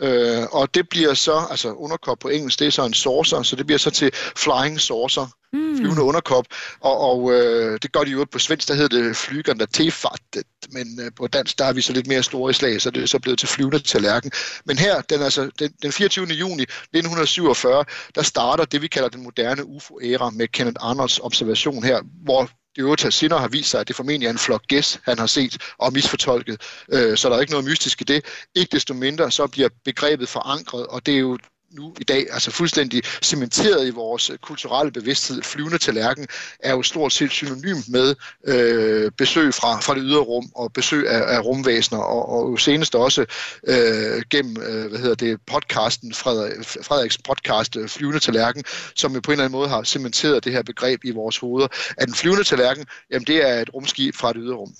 Øh, og det bliver så, altså underkop på engelsk, det er så en saucer, så det bliver så til flying saucer, mm. flyvende underkop. Og, og øh, det gør de jo på svensk, der hedder det flygende tefattet, men øh, på dansk, der er vi så lidt mere store i slag, så det er så blevet til flyvende tallerken. Men her, den, altså, den, den 24. juni 1947, der starter det, vi kalder den moderne UFO-æra med Kenneth Arnolds observation her, hvor det øvrigt senere har vist sig, at det formentlig er en flok gæs, han har set og misfortolket. Øh, så der er ikke noget mystisk i det. Ikke desto mindre, så bliver begrebet forankret, og det er jo nu i dag, altså fuldstændig cementeret i vores øh, kulturelle bevidsthed. Flyvende tallerken er jo stort set synonym med øh, besøg fra, fra det ydre rum og besøg af, af rumvæsener, og, og senest også øh, gennem øh, hvad hedder det, podcasten, Frederik, Frederiks podcast øh, Flyvende tallerken, som jo på en eller anden måde har cementeret det her begreb i vores hoveder. At den flyvende tallerken, jamen det er et rumskib fra det ydre rum.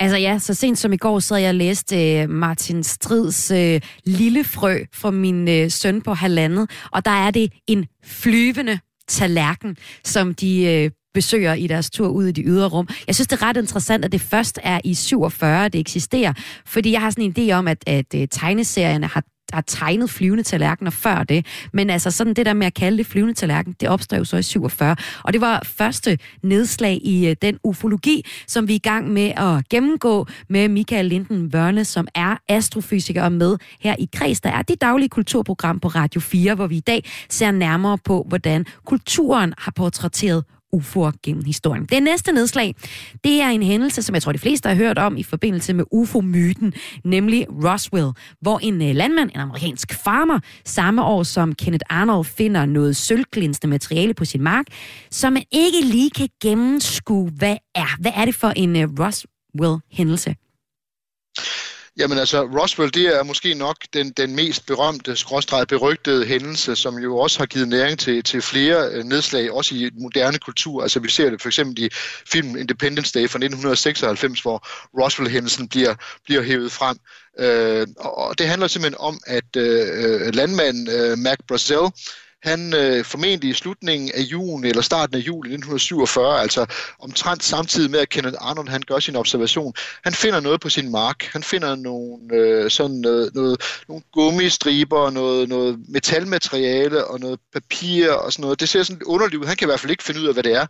Altså ja, så sent som i går sad jeg og læste øh, Martin Strids øh, Lille Frø for min øh, søn på halvandet, og der er det en flyvende tallerken, som de øh, besøger i deres tur ud i de ydre rum. Jeg synes, det er ret interessant, at det først er i 47, det eksisterer, fordi jeg har sådan en idé om, at, at øh, tegneserierne har har tegnet flyvende tallerkener før det. Men altså sådan det der med at kalde det flyvende tallerken, det opstod så i 47. Og det var første nedslag i uh, den ufologi, som vi er i gang med at gennemgå med Michael Linden Vørne, som er astrofysiker og med her i Kreds. Der er det daglige kulturprogram på Radio 4, hvor vi i dag ser nærmere på, hvordan kulturen har portrætteret UFO'er gennem historien. Det næste nedslag, det er en hændelse, som jeg tror, de fleste har hørt om i forbindelse med UFO-myten, nemlig Roswell, hvor en øh, landmand, en amerikansk farmer, samme år som Kenneth Arnold finder noget sølvglinste materiale på sin mark, som man ikke lige kan gennemskue, hvad er. Hvad er det for en øh, Roswell-hændelse? Jamen altså, Roswell, det er måske nok den, den mest berømte, skråstreget berygtede hændelse, som jo også har givet næring til, til flere øh, nedslag, også i moderne kultur. Altså vi ser det for eksempel i filmen Independence Day fra 1996, hvor Roswell-hændelsen bliver, bliver hævet frem. Øh, og det handler simpelthen om, at øh, øh landmanden øh, Mac Brazel, han øh, formentlig i slutningen af juni eller starten af juli 1947, altså omtrent samtidig med at Kenneth Arnold han gør sin observation, han finder noget på sin mark. Han finder nogle, øh, sådan noget, noget, nogle gummistriber, noget, noget metalmateriale og noget papir og sådan noget. Det ser sådan lidt underligt ud. Han kan i hvert fald ikke finde ud af, hvad det er.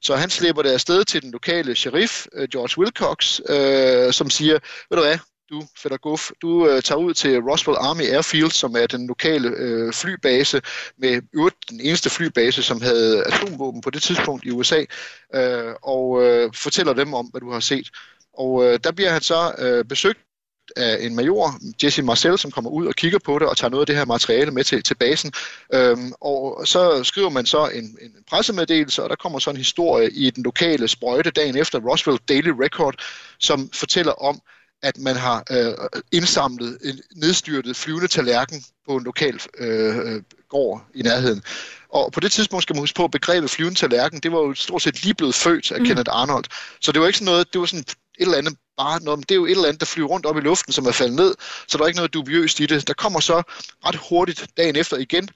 Så han slipper det afsted til den lokale sheriff, øh, George Wilcox, øh, som siger, ved du hvad, du, Fedder Guff, du øh, tager ud til Roswell Army Airfield, som er den lokale øh, flybase, med øvrigt den eneste flybase, som havde atomvåben på det tidspunkt i USA, øh, og øh, fortæller dem om, hvad du har set. Og øh, der bliver han så øh, besøgt af en major, Jesse Marcel, som kommer ud og kigger på det og tager noget af det her materiale med til, til basen. Øhm, og så skriver man så en, en pressemeddelelse, og der kommer så en historie i den lokale sprøjte dagen efter Roswell Daily Record, som fortæller om, at man har øh, indsamlet en nedstyrtet flyvende tallerken på en lokal øh, gård i nærheden. Og på det tidspunkt skal man huske på, at begrebet flyvende tallerken, det var jo stort set lige blevet født af mm. Kenneth Arnold. Så det var ikke sådan noget, det var sådan et eller andet bare noget, det er jo et eller andet, der flyver rundt op i luften, som er faldet ned, så der er ikke noget dubiøst i det. Der kommer så ret hurtigt dagen efter igen,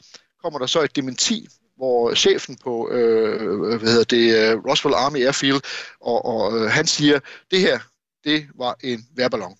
kommer der så et dementi, hvor chefen på øh, hvad hedder det, Roswell Army Airfield, og, og øh, han siger, det her, det var en værballon.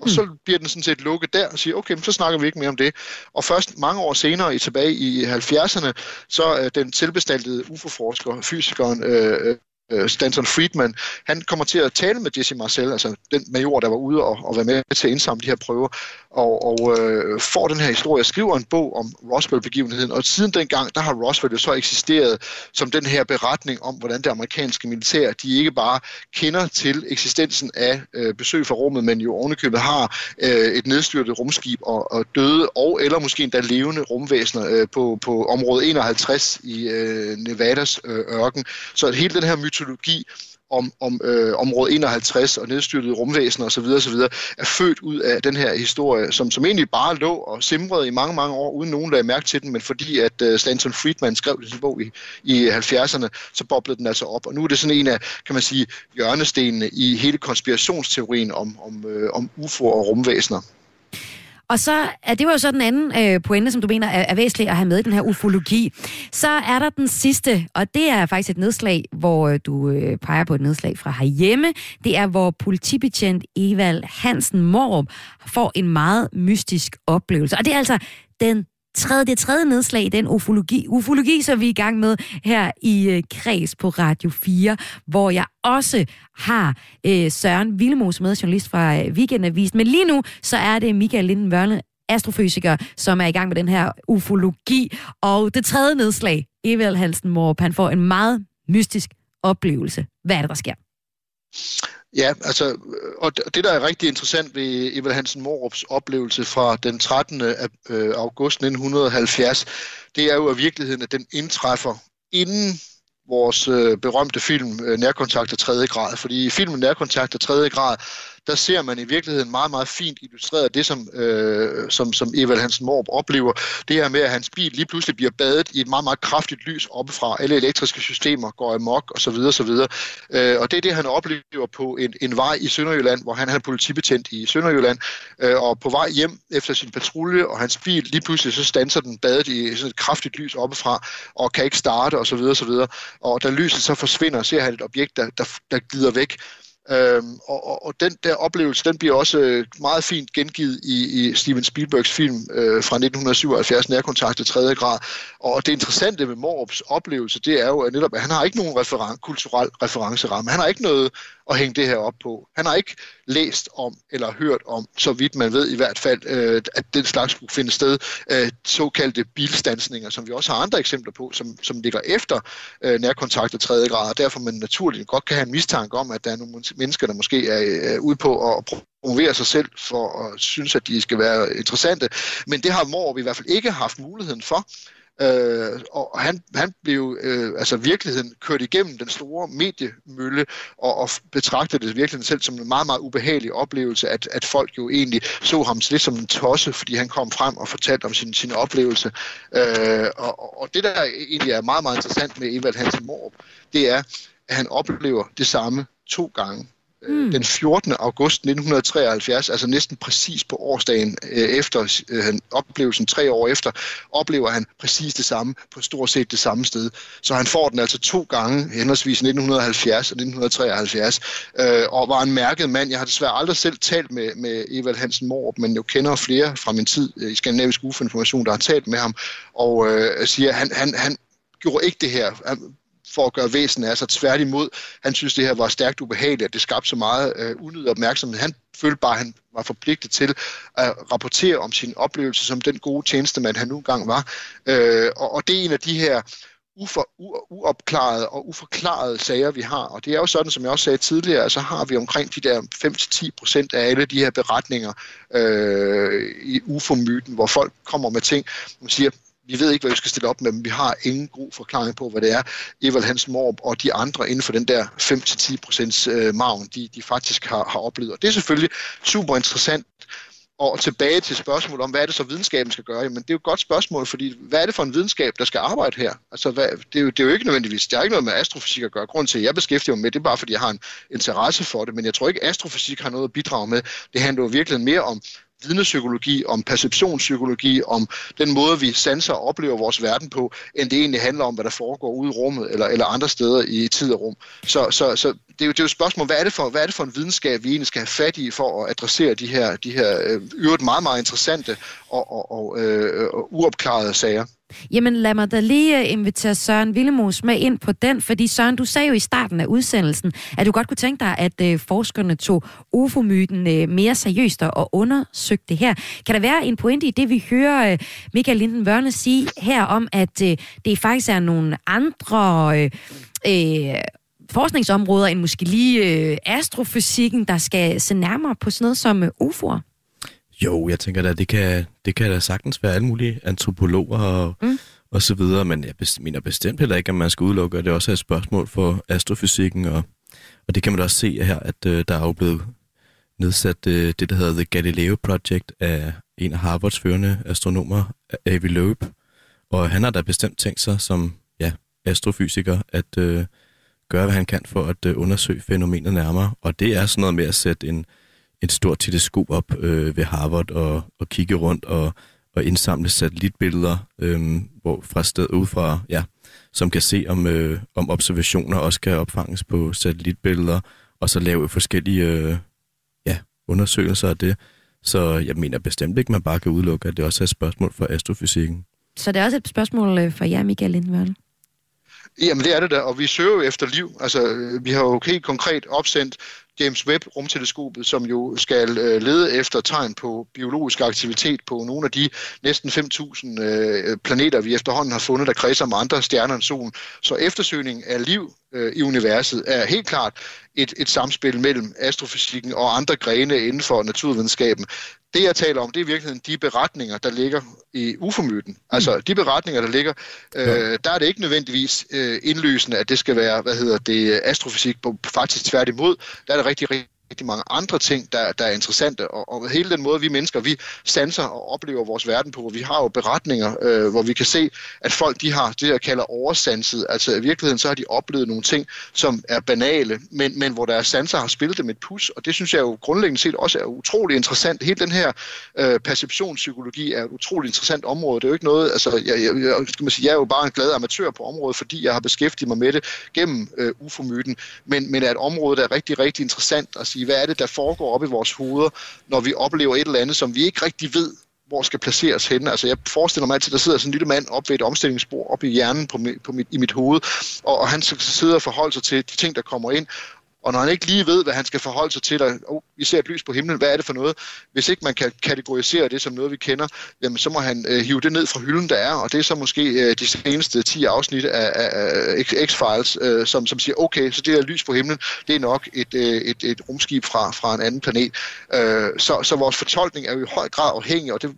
Og så hmm. bliver den sådan set lukket der og siger, okay, så snakker vi ikke mere om det. Og først mange år senere, tilbage i 70'erne, så er den selvbestaltede UFO-forsker, fysikeren øh, øh, Stanton Friedman, han kommer til at tale med Jesse Marcel, altså den major, der var ude og, og være med til at indsamle de her prøver, og, og øh, får den her historie, skriver en bog om Roswell-begivenheden, og siden dengang, der har Roswell jo så eksisteret som den her beretning om, hvordan det amerikanske militær, de ikke bare kender til eksistensen af øh, besøg fra rummet, men jo ovenikøbet har øh, et nedstyrtet rumskib og, og døde, og eller måske endda levende rumvæsener øh, på, på område 51 i øh, Nevadas øh, ørken. Så hele den her mytologi om, om øh, område 51 og nedstyrtede rumvæsener osv. osv. er født ud af den her historie, som, som egentlig bare lå og simrede i mange, mange år, uden nogen lagde mærke til den, men fordi at øh, Stanton Friedman skrev sin bog i, i 70'erne, så boblede den altså op. Og nu er det sådan en af, kan man sige, hjørnestenene i hele konspirationsteorien om, om, øh, om UFO og rumvæsener. Og så, er det var jo så den anden øh, pointe, som du mener er, er væsentlig at have med i den her ufologi. Så er der den sidste, og det er faktisk et nedslag, hvor øh, du øh, peger på et nedslag fra herhjemme. Det er, hvor politibetjent Evald Hansen Morup får en meget mystisk oplevelse. Og det er altså den tredje, det tredje nedslag i den ufologi, ufologi, som vi er i gang med her i øh, Kreds på Radio 4, hvor jeg også har øh, Søren Vilmos med, journalist fra øh, Weekendavisen. Men lige nu, så er det Michael Linden Wørne, astrofysiker, som er i gang med den her ufologi. Og det tredje nedslag, Evald Hansen Morp, han får en meget mystisk oplevelse. Hvad er det, der sker? Ja, altså, øh, og det, der er rigtig interessant ved Evald Hansen Morups oplevelse fra den 13. Øh, august 1970, det er jo i virkeligheden, at den indtræffer inden vores øh, berømte film Nærkontakt af 3. grad. Fordi i filmen Nærkontakt af 3. grad, der ser man i virkeligheden meget, meget fint illustreret det, som, øh, som, som Evald Hansen Morp oplever. Det her med, at hans bil lige pludselig bliver badet i et meget, meget kraftigt lys oppefra. Alle elektriske systemer går amok osv. osv. Øh, og det er det, han oplever på en, en vej i Sønderjylland, hvor han er politibetjent i Sønderjylland, øh, og på vej hjem efter sin patrulje, og hans bil lige pludselig så standser den badet i sådan et kraftigt lys oppefra, og kan ikke starte osv. osv. Og da lyset så forsvinder, ser han et objekt, der, der, der glider væk. Øhm, og, og, og den der oplevelse, den bliver også øh, meget fint gengivet i, i Steven Spielbergs film øh, fra 1977, Nærkontakt i 3. grad. Og det interessante ved Morps oplevelse, det er jo at netop, at han har ikke nogen referen- kulturel referenceramme. Han har ikke noget at hænge det her op på. Han har ikke læst om eller hørt om, så vidt man ved i hvert fald, øh, at den slags kunne finde sted, øh, såkaldte bilstansninger, som vi også har andre eksempler på, som, som ligger efter øh, nærkontakt af tredje grad, og derfor man naturligt godt kan have en mistanke om, at der er nogle mennesker, der måske er øh, ude på at promovere sig selv for at synes, at de skal være interessante. Men det har Morup i hvert fald ikke haft muligheden for. Øh, og han, han blev øh, altså virkeligheden kørt igennem den store mediemølle og, og betragtede det virkelig selv som en meget, meget ubehagelig oplevelse, at, at folk jo egentlig så ham lidt som en tosse, fordi han kom frem og fortalte om sin, sin oplevelse. Øh, og, og det, der egentlig er meget, meget interessant med Evald Hansen Morup, det er, at han oplever det samme to gange. Mm. Den 14. august 1973, altså næsten præcis på årsdagen øh, efter øh, oplevelsen, tre år efter, oplever han præcis det samme på stort set det samme sted. Så han får den altså to gange, henholdsvis 1970 og 1973, øh, og var en mærket mand. Jeg har desværre aldrig selv talt med, med Evald Hansen Morup, men jeg kender flere fra min tid i Skandinavisk UFO-information, der har talt med ham, og øh, siger, at han, han, han gjorde ikke det her. Han for at gøre væsen af sig. Tværtimod, han synes, det her var stærkt ubehageligt, at det skabte så meget øh, unødig opmærksomhed. Han følte bare, at han var forpligtet til at rapportere om sin oplevelse som den gode tjenestemand, han nu engang var. Øh, og, og det er en af de her ufor, u, uopklarede og uforklarede sager, vi har. Og det er jo sådan, som jeg også sagde tidligere, så har vi omkring de der 5-10 procent af alle de her beretninger øh, i UFO-myten, hvor folk kommer med ting, og siger, vi ved ikke, hvad vi skal stille op med, men vi har ingen god forklaring på, hvad det er, Evald Hans Morb og de andre inden for den der 5-10 procents øh, maven, de, de faktisk har, har oplevet. Og det er selvfølgelig super interessant. Og tilbage til spørgsmålet om, hvad er det så videnskaben skal gøre? Men det er jo et godt spørgsmål, fordi hvad er det for en videnskab, der skal arbejde her? Altså, hvad, det, er jo, det er jo ikke nødvendigvis, det er ikke noget med astrofysik at gøre. Grunden til, at jeg beskæftiger mig med det, er bare fordi, jeg har en interesse for det. Men jeg tror ikke, at astrofysik har noget at bidrage med. Det handler jo virkelig mere om vidnepsykologi, om perceptionspsykologi, om den måde, vi sanser og oplever vores verden på, end det egentlig handler om, hvad der foregår ude i rummet eller, eller andre steder i tid og rum. Så, så, så det, er jo, det er jo et spørgsmål, hvad er, det for, hvad er det for en videnskab, vi egentlig skal have fat i for at adressere de her, de her øh, øvrigt meget, meget interessante og, og, og, øh, og uopklarede sager. Jamen lad mig da lige øh, invitere Søren Villemos med ind på den, fordi Søren, du sagde jo i starten af udsendelsen, at du godt kunne tænke dig, at øh, forskerne tog UFO-myten øh, mere seriøst og undersøgte det her. Kan der være en pointe i det, vi hører øh, Michael Linden Vørne sige her om, at øh, det faktisk er nogle andre... Øh, øh, forskningsområder end måske lige øh, astrofysikken, der skal se nærmere på sådan noget som øh, UFO'er? Jo, jeg tænker da, det kan, det kan da sagtens være alle mulige antropologer og, mm. og så videre, men jeg mener bestemt heller ikke, at man skal udelukke, at det også er et spørgsmål for astrofysikken, og, og det kan man da også se her, at uh, der er jo blevet nedsat uh, det, der hedder The Galileo Project af en af Harvards førende astronomer, Avi Loeb, og han har da bestemt tænkt sig som ja, astrofysiker at uh, gøre, hvad han kan for at uh, undersøge fænomenet nærmere, og det er sådan noget med at sætte en et stort teleskop op øh, ved Harvard og, og kigge rundt og, og indsamle satellitbilleder øh, hvor fra sted ud fra, ja, som kan se, om, øh, om observationer også kan opfanges på satellitbilleder, og så lave forskellige øh, ja, undersøgelser af det. Så jeg mener bestemt ikke, man bare kan udelukke, at det også er et spørgsmål for astrofysikken. Så det er også et spørgsmål øh, for jer, Michael Lindvørn? Jamen det er det da, og vi søger jo efter liv. Altså, vi har jo helt konkret opsendt James Webb rumteleskopet, som jo skal øh, lede efter tegn på biologisk aktivitet på nogle af de næsten 5.000 øh, planeter, vi efterhånden har fundet, der kredser med andre stjerner end solen. Så eftersøgning af liv øh, i universet er helt klart et, et samspil mellem astrofysikken og andre grene inden for naturvidenskaben. Det, jeg taler om, det er i virkeligheden de beretninger, der ligger i UFO-myten. Altså, de beretninger, der ligger, øh, der er det ikke nødvendigvis øh, indlysende, at det skal være, hvad hedder det, astrofysik. Faktisk tværtimod, der er det rigtig, rigtig rigtig mange andre ting, der, der er interessante. Og, og hele den måde, vi mennesker, vi sanser og oplever vores verden på, hvor vi har jo beretninger, øh, hvor vi kan se, at folk de har det, jeg kalder oversanset. Altså i virkeligheden, så har de oplevet nogle ting, som er banale, men, men hvor deres sanser har spillet dem et pus. Og det synes jeg jo grundlæggende set også er utrolig interessant. Hele den her øh, perceptionspsykologi er et utrolig interessant område. Det er jo ikke noget, altså jeg, jeg, jeg, skal man sige, jeg er jo bare en glad amatør på området, fordi jeg har beskæftiget mig med det gennem øh, UFO-myten, men, men er et område, der er rigtig, rigtig interessant at sige, sige, hvad er det, der foregår op i vores hoveder, når vi oplever et eller andet, som vi ikke rigtig ved, hvor skal placeres henne. Altså jeg forestiller mig altid, at der sidder sådan en lille mand op ved et omstillingsbord op i hjernen på, mit, på mit, i mit hoved, og, og han sidder og forholde sig til de ting, der kommer ind, og når han ikke lige ved, hvad han skal forholde sig til, og oh, vi ser et lys på himlen, hvad er det for noget? Hvis ikke man kan kategorisere det som noget, vi kender, jamen, så må han øh, hive det ned fra hylden, der er, og det er så måske øh, de seneste 10 afsnit af, af, af X-Files, øh, som, som siger, okay, så det her lys på himlen, det er nok et, øh, et, et rumskib fra, fra en anden planet. Øh, så, så vores fortolkning er jo i høj grad afhængig, og det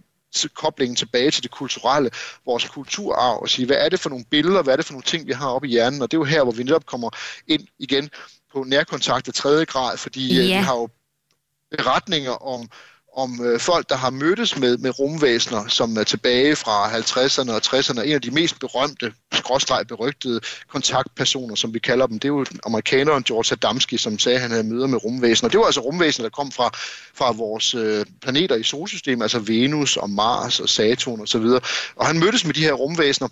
koblingen tilbage til det kulturelle, vores kulturarv, og sige, hvad er det for nogle billeder, hvad er det for nogle ting, vi har oppe i hjernen, og det er jo her, hvor vi netop kommer ind igen på nærkontakt af tredje grad, fordi øh, ja. vi har jo beretninger om, om øh, folk, der har mødtes med, med rumvæsener, som er tilbage fra 50'erne og 60'erne. En af de mest berømte, skråstreg berygtede kontaktpersoner, som vi kalder dem, det er jo amerikaneren George Adamski, som sagde, at han havde møder med rumvæsener. Det var altså rumvæsener, der kom fra, fra vores øh, planeter i solsystemet, altså Venus og Mars og Saturn osv. Og, og han mødtes med de her rumvæsener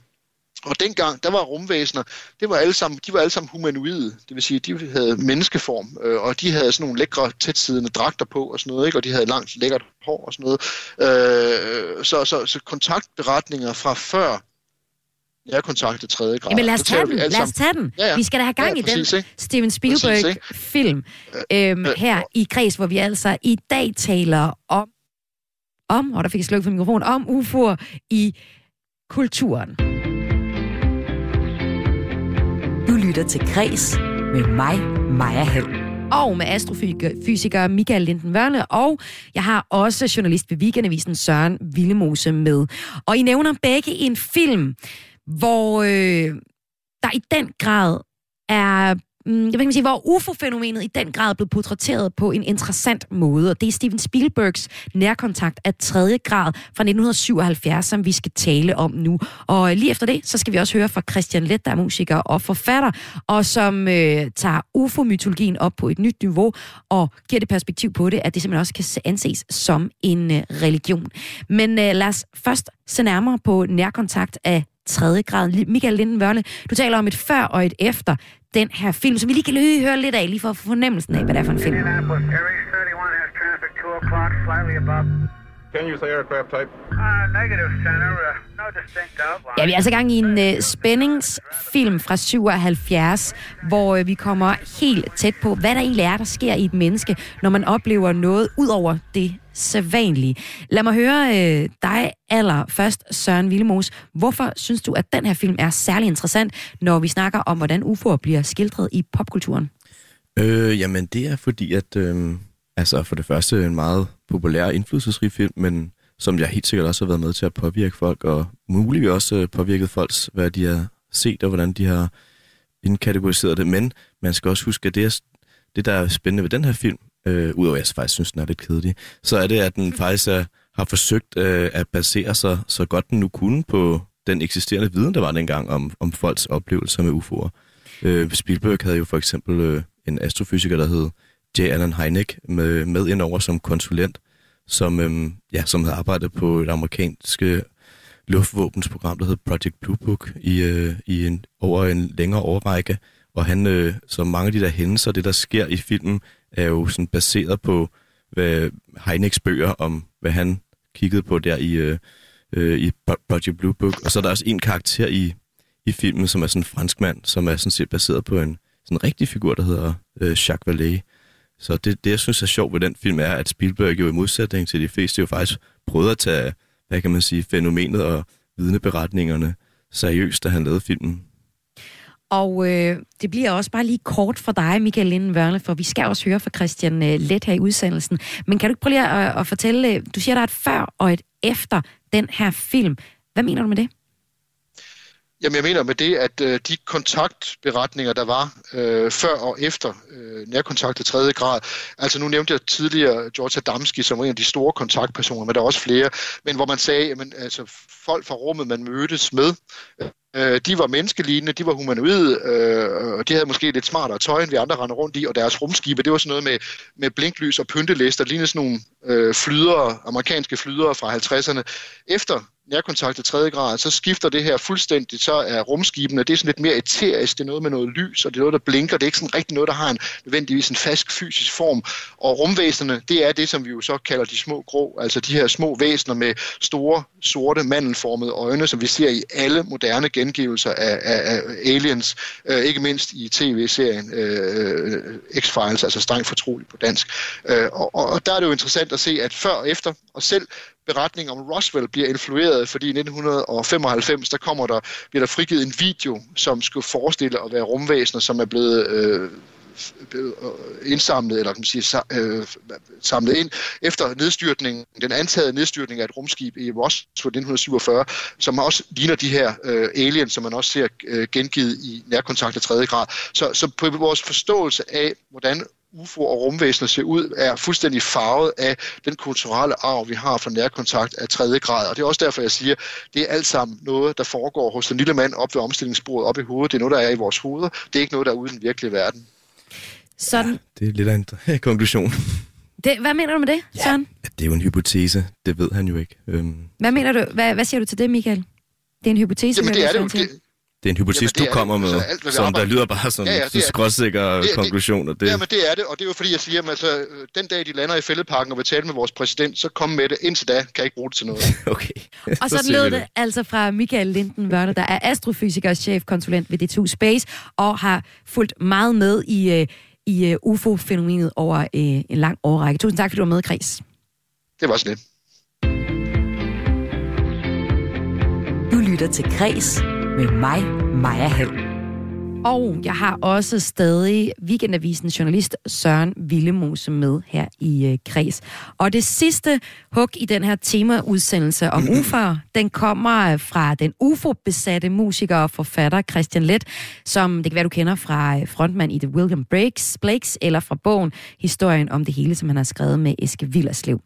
og dengang, der var rumvæsener, det var alle sammen, de var alle sammen humanoide, det vil sige, de havde menneskeform, øh, og de havde sådan nogle lækre, tætsiddende dragter på og sådan noget, ikke? og de havde langt lækkert hår og sådan noget. Øh, så, så, så kontaktberetninger fra før jeg kontaktet tredje grad. Jamen lad os tage den, lad os tage den. Ja, ja. Vi skal da have gang ja, præcis, i den ikke? Steven Spielberg-film øhm, her i Græs, hvor vi altså i dag taler om, om, og der fik jeg slukket for mikrofonen, om UFO'er i kulturen lytter til Græs med mig, Maja Hall. Og med astrofysiker Michael Linden Wørne, og jeg har også journalist ved Weekendavisen Søren Villemose med. Og I nævner begge en film, hvor øh, der i den grad er Mm, jeg vil sige, hvor UFO-fænomenet i den grad blev portrætteret på en interessant måde. Og det er Steven Spielbergs nærkontakt af tredje grad fra 1977, som vi skal tale om nu. Og lige efter det, så skal vi også høre fra Christian Let, der er musiker og forfatter, og som øh, tager UFO-mytologien op på et nyt niveau og giver det perspektiv på det, at det simpelthen også kan anses som en øh, religion. Men øh, lad os først se nærmere på nærkontakt af tredje grad. Michael Linden Wørne, du taler om et før og et efter den her film, som vi lige kan lige høre lidt af, lige for at få fornemmelsen af, hvad det er for en film. Can you say aircraft type? Uh, negative, center. Uh, no distinct outline. Ja, vi er altså gang i en uh, spændingsfilm fra 77, hvor uh, vi kommer helt tæt på, hvad der egentlig er, der sker i et menneske, når man oplever noget ud over det sædvanlige. Lad mig høre uh, dig aller først, Søren Villemos. Hvorfor synes du, at den her film er særlig interessant, når vi snakker om, hvordan UFO'er bliver skildret i popkulturen? Øh, jamen, det er fordi, at... Øh altså for det første en meget populær, indflydelsesrig film, men som jeg helt sikkert også har været med til at påvirke folk, og muligvis også øh, påvirket folks, hvad de har set, og hvordan de har indkategoriseret det. Men man skal også huske, at det, er, det der er spændende ved den her film, øh, udover at jeg faktisk synes, den er lidt kedelig, så er det, at den faktisk er, har forsøgt øh, at basere sig så godt den nu kunne på den eksisterende viden, der var dengang om, om folks oplevelser med UFO'er. Øh, Spielberg havde jo for eksempel øh, en astrofysiker, der hed J. Allen Hynek med, med indover som konsulent, som, øhm, ja, som havde arbejdet på et amerikansk øh, luftvåbensprogram, der hed Project Blue Book, i, øh, i en, over en længere årrække. Og han, øh, så mange af de der hændelser, det der sker i filmen, er jo sådan baseret på hvad Heineks bøger om, hvad han kiggede på der i, øh, øh, i Project Blue Book. Og så er der også en karakter i, i filmen, som er sådan en fransk mand, som er sådan set baseret på en sådan en rigtig figur, der hedder øh, Jacques Vallée, så det, det, jeg synes er sjovt ved den film, er, at Spielberg jo i modsætning til de fleste jo faktisk prøvede at tage, hvad kan man sige, fænomenet og vidneberetningerne seriøst, da han lavede filmen. Og øh, det bliver også bare lige kort for dig, Michael Linden for vi skal også høre fra Christian øh, Let her i udsendelsen. Men kan du ikke prøve lige at, at fortælle, øh, du siger, der er et før og et efter den her film. Hvad mener du med det? Jamen jeg mener med det, at øh, de kontaktberetninger, der var øh, før og efter øh, nærkontakt til tredje grad, altså nu nævnte jeg tidligere George Adamski som en af de store kontaktpersoner, men der er også flere, men hvor man sagde, at altså, folk fra rummet, man mødtes med, øh, de var menneskelignende, de var humanoide, øh, og de havde måske lidt smartere tøj, end vi andre render rundt i, og deres rumskibe, det var sådan noget med, med blinklys og pyntelister, lignede sådan nogle øh, flydere, amerikanske flydere fra 50'erne. Efter nærkontakt til tredje grad, så skifter det her fuldstændigt, så er rumskibene, det er sådan lidt mere eterisk, det er noget med noget lys, og det er noget, der blinker, det er ikke sådan rigtig noget, der har en nødvendigvis en fast fysisk form. Og rumvæsenerne, det er det, som vi jo så kalder de små grå, altså de her små væsener med store, sorte, mandelformede øjne, som vi ser i alle moderne gengivelser af, af, af aliens, øh, ikke mindst i tv-serien øh, øh X-Files, altså strengt fortroligt på dansk. Øh, og, og der er det jo interessant at se, at før og efter, og selv beretning om Roswell bliver influeret, fordi i 1995, der kommer der, bliver der frigivet en video, som skulle forestille at være rumvæsener, som er blevet øh, øh indsamlet, eller kan man sige, øh, samlet ind efter nedstyrtningen, den antagede nedstyrtning af et rumskib i Roswell 1947, som også ligner de her øh, aliens, som man også ser øh, gengivet i nærkontakt af tredje grad. Så, så på vores forståelse af, hvordan UFO og rumvæsener ser ud, er fuldstændig farvet af den kulturelle arv, vi har fra nærkontakt af tredje grad. Og det er også derfor, jeg siger, det er alt sammen noget, der foregår hos den lille mand op ved omstillingsbordet, op i hovedet. Det er noget, der er i vores hoveder. Det er ikke noget, der er ude i den virkelige verden. Sådan. Ja, det er lidt af en konklusion. Det, hvad mener du med det, Søren? Ja, det er jo en hypotese. Det ved han jo ikke. Øhm. Hvad mener du? Hvad, hvad siger du til det, Michael? Det er en hypotese. Jamen, det er det jo. Det, det er en hypotese, du kommer med, altså, alt, som der lyder bare som ja, ja, skrådsikre konklusioner. Det. Jamen, det er det, og det er jo fordi, jeg siger, at altså, den dag, de lander i fældeparken og vil tale med vores præsident, så kom med det. Indtil da kan jeg ikke bruge det til noget. okay. og så, så lød det altså fra Michael Linden Wörner, der er astrofysiker og chefkonsulent ved D2 Space, og har fulgt meget med i, øh, i øh, UFO-fænomenet over øh, en lang årrække. Tusind tak, fordi du var med Kreds. Det var sådan lidt. Du lytter til Kres med mig, Maja Hall. Og jeg har også stadig Weekendavisen journalist Søren Villemose med her i øh, Kreds. Og det sidste hug i den her temaudsendelse om UFO'er, den kommer fra den UFO-besatte musiker og forfatter Christian Let, som det kan være, du kender fra øh, frontmand i The William Breaks, Blakes, eller fra bogen Historien om det hele, som han har skrevet med Eske Villerslev.